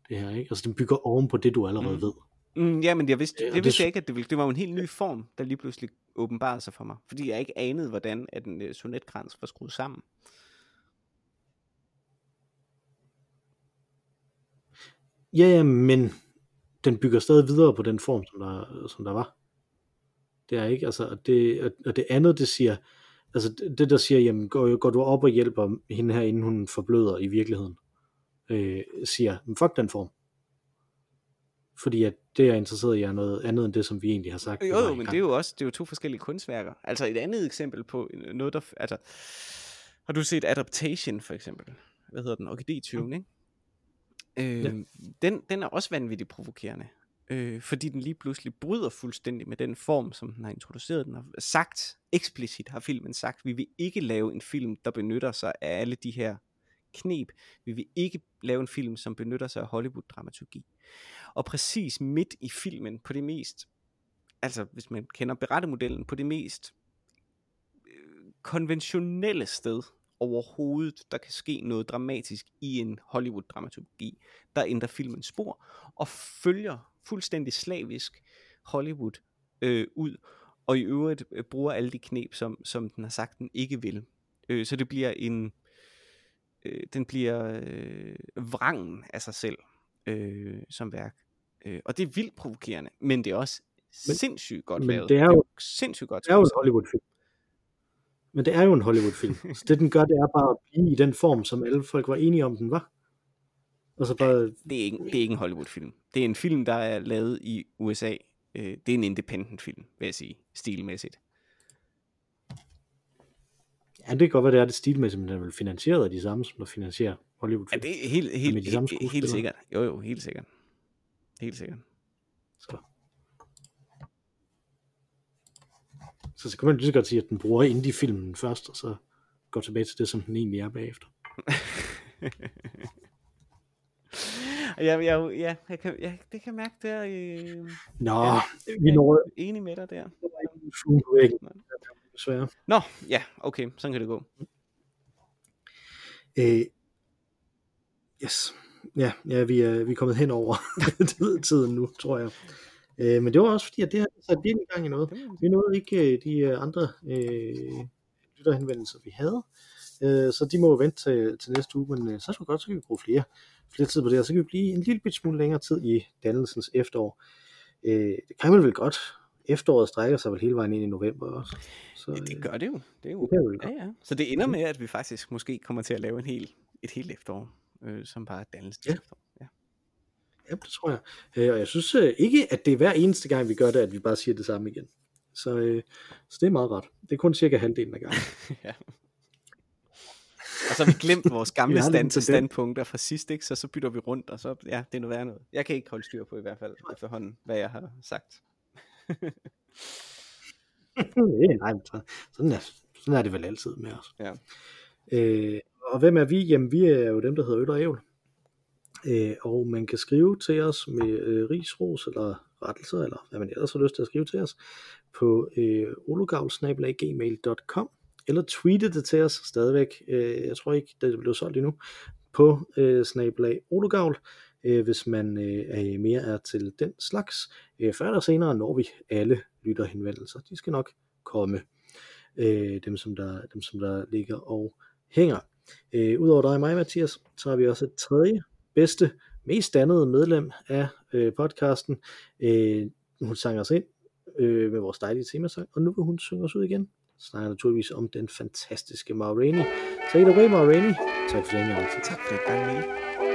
Det her, ikke? Altså den bygger oven på det, du allerede mm. ved. Mm, ja, men jeg vidste, det, det vidste jeg ikke, at det, ville, det var en helt ny form, der lige pludselig åbenbarede sig for mig. Fordi jeg ikke anede, hvordan at en uh, sonetkrans var skruet sammen. Ja, ja, men den bygger stadig videre på den form, som der, som der var. Det er ikke, altså, det, og det andet, det siger, altså det der siger, jamen går, går du op og hjælper hende her, inden hun forbløder i virkeligheden, øh, siger, men fuck den form. Fordi at det, jeg er interesseret i, er noget andet end det, som vi egentlig har sagt. Jo, jo men det er jo også det er jo to forskellige kunstværker. Altså et andet eksempel på noget, der... Altså, har du set Adaptation, for eksempel? Hvad hedder den? Orkidé-tyven, mm. ikke? Øh, ja. den, den er også vanvittigt provokerende. Øh, fordi den lige pludselig bryder fuldstændig med den form, som den har introduceret. Den har sagt, eksplicit har filmen sagt, vi vil ikke lave en film, der benytter sig af alle de her knep. Vi vil ikke lave en film, som benytter sig af Hollywood-dramaturgi. Og præcis midt i filmen, på det mest, altså hvis man kender berettemodellen, på det mest øh, konventionelle sted overhovedet, der kan ske noget dramatisk i en Hollywood-dramaturgi, der ændrer filmen spor, og følger fuldstændig slavisk Hollywood øh, ud, og i øvrigt øh, bruger alle de knep, som, som den har sagt, den ikke vil. Øh, så det bliver en, øh, den bliver øh, vrangen af sig selv øh, som værk. Øh, og det er vildt provokerende, men det er også men, sindssygt godt men lavet. Det er jo, det er sindssygt godt det er jo en Hollywood-film. Men det er jo en Hollywood-film. så det den gør, det er bare at blive i den form, som alle folk var enige om, den var. Og så bare... Det er ikke, det er ikke en Hollywood-film. Det er en film, der er lavet i USA. Øh, det er en independent film, vil jeg sige, stilmæssigt. Ja, det kan godt være, det er det stilmæssigt, men den er vel finansieret af de samme, som der finansierer hollywood Ja, det er helt, helt, helt, helt, helt sikkert. Jo, jo, helt sikkert. Helt sikkert. Så. Så, så kan man lige så godt sige, at den bruger indie-filmen først, og så går tilbage til det, som den egentlig er bagefter. jeg, jeg, ja, jeg kan, ja, det kan mærke der. Øh, Nå, ja, vi når... Jeg er enig med dig der. Desværre. Nå, ja, okay, sådan kan det gå. Øh, yes. Ja, ja vi, er, vi er kommet hen over tiden nu, tror jeg. Øh, men det var også fordi, at det har sat virkelig i gang i noget. Vi nåede ikke øh, de øh, andre øh, lytterhenvendelser, vi havde. Øh, så de må jo vente til, til næste uge, men øh, så det godt, så kan vi bruge flere, flere tid på det, og så kan vi blive en lille bit smule længere tid i dannelsens efterår. Øh, det kan man vel godt. Efteråret strækker sig vel hele vejen ind i november også. Så, ja, det gør det jo. Det er jo. Det ja, ja. Så det ender med, at vi faktisk måske kommer til at lave en hel, et helt efterår, øh, som bare er dannelsens ja. efterår. Ja. Ja, det tror jeg. Øh, og jeg synes øh, ikke, at det er hver eneste gang, vi gør det, at vi bare siger det samme igen. Så, øh, så det er meget ret. Det er kun cirka halvdelen af gangen. ja. Og så har vi glemt vores gamle stand, standpunkter fra sidst, ikke? Så så bytter vi rundt, og så, ja, det er noget værd noget. Jeg kan ikke holde styr på i hvert fald efterhånden, hvad jeg har sagt. Nej, sådan er, sådan er det vel altid med os. Ja. Øh, og hvem er vi? Jamen, vi er jo dem, der hedder Øl og Ævl. Øh, og man kan skrive til os med øh, risros eller rettelser, eller hvad man ellers har lyst til at skrive til os, på øh, ologavl.gmail.com eller tweete det til os stadigvæk. Øh, jeg tror ikke, det blev solgt endnu. På øh, snablag ologavl, øh, hvis man øh, er mere er til den slags. Øh, før eller senere når vi alle lytterhenvendelser. De skal nok komme. Øh, dem, som der, dem, som der ligger og hænger. Øh, Udover dig og mig, Mathias, så har vi også et tredje bedste, mest dannede medlem af øh, podcasten. Øh, hun sang os ind øh, med vores dejlige temasang, og nu vil hun synge os ud igen. Snakker naturligvis om den fantastiske Ma Rainey. Take it away, Ma Rainey. Tak for den, jeg Tak for det, Huh?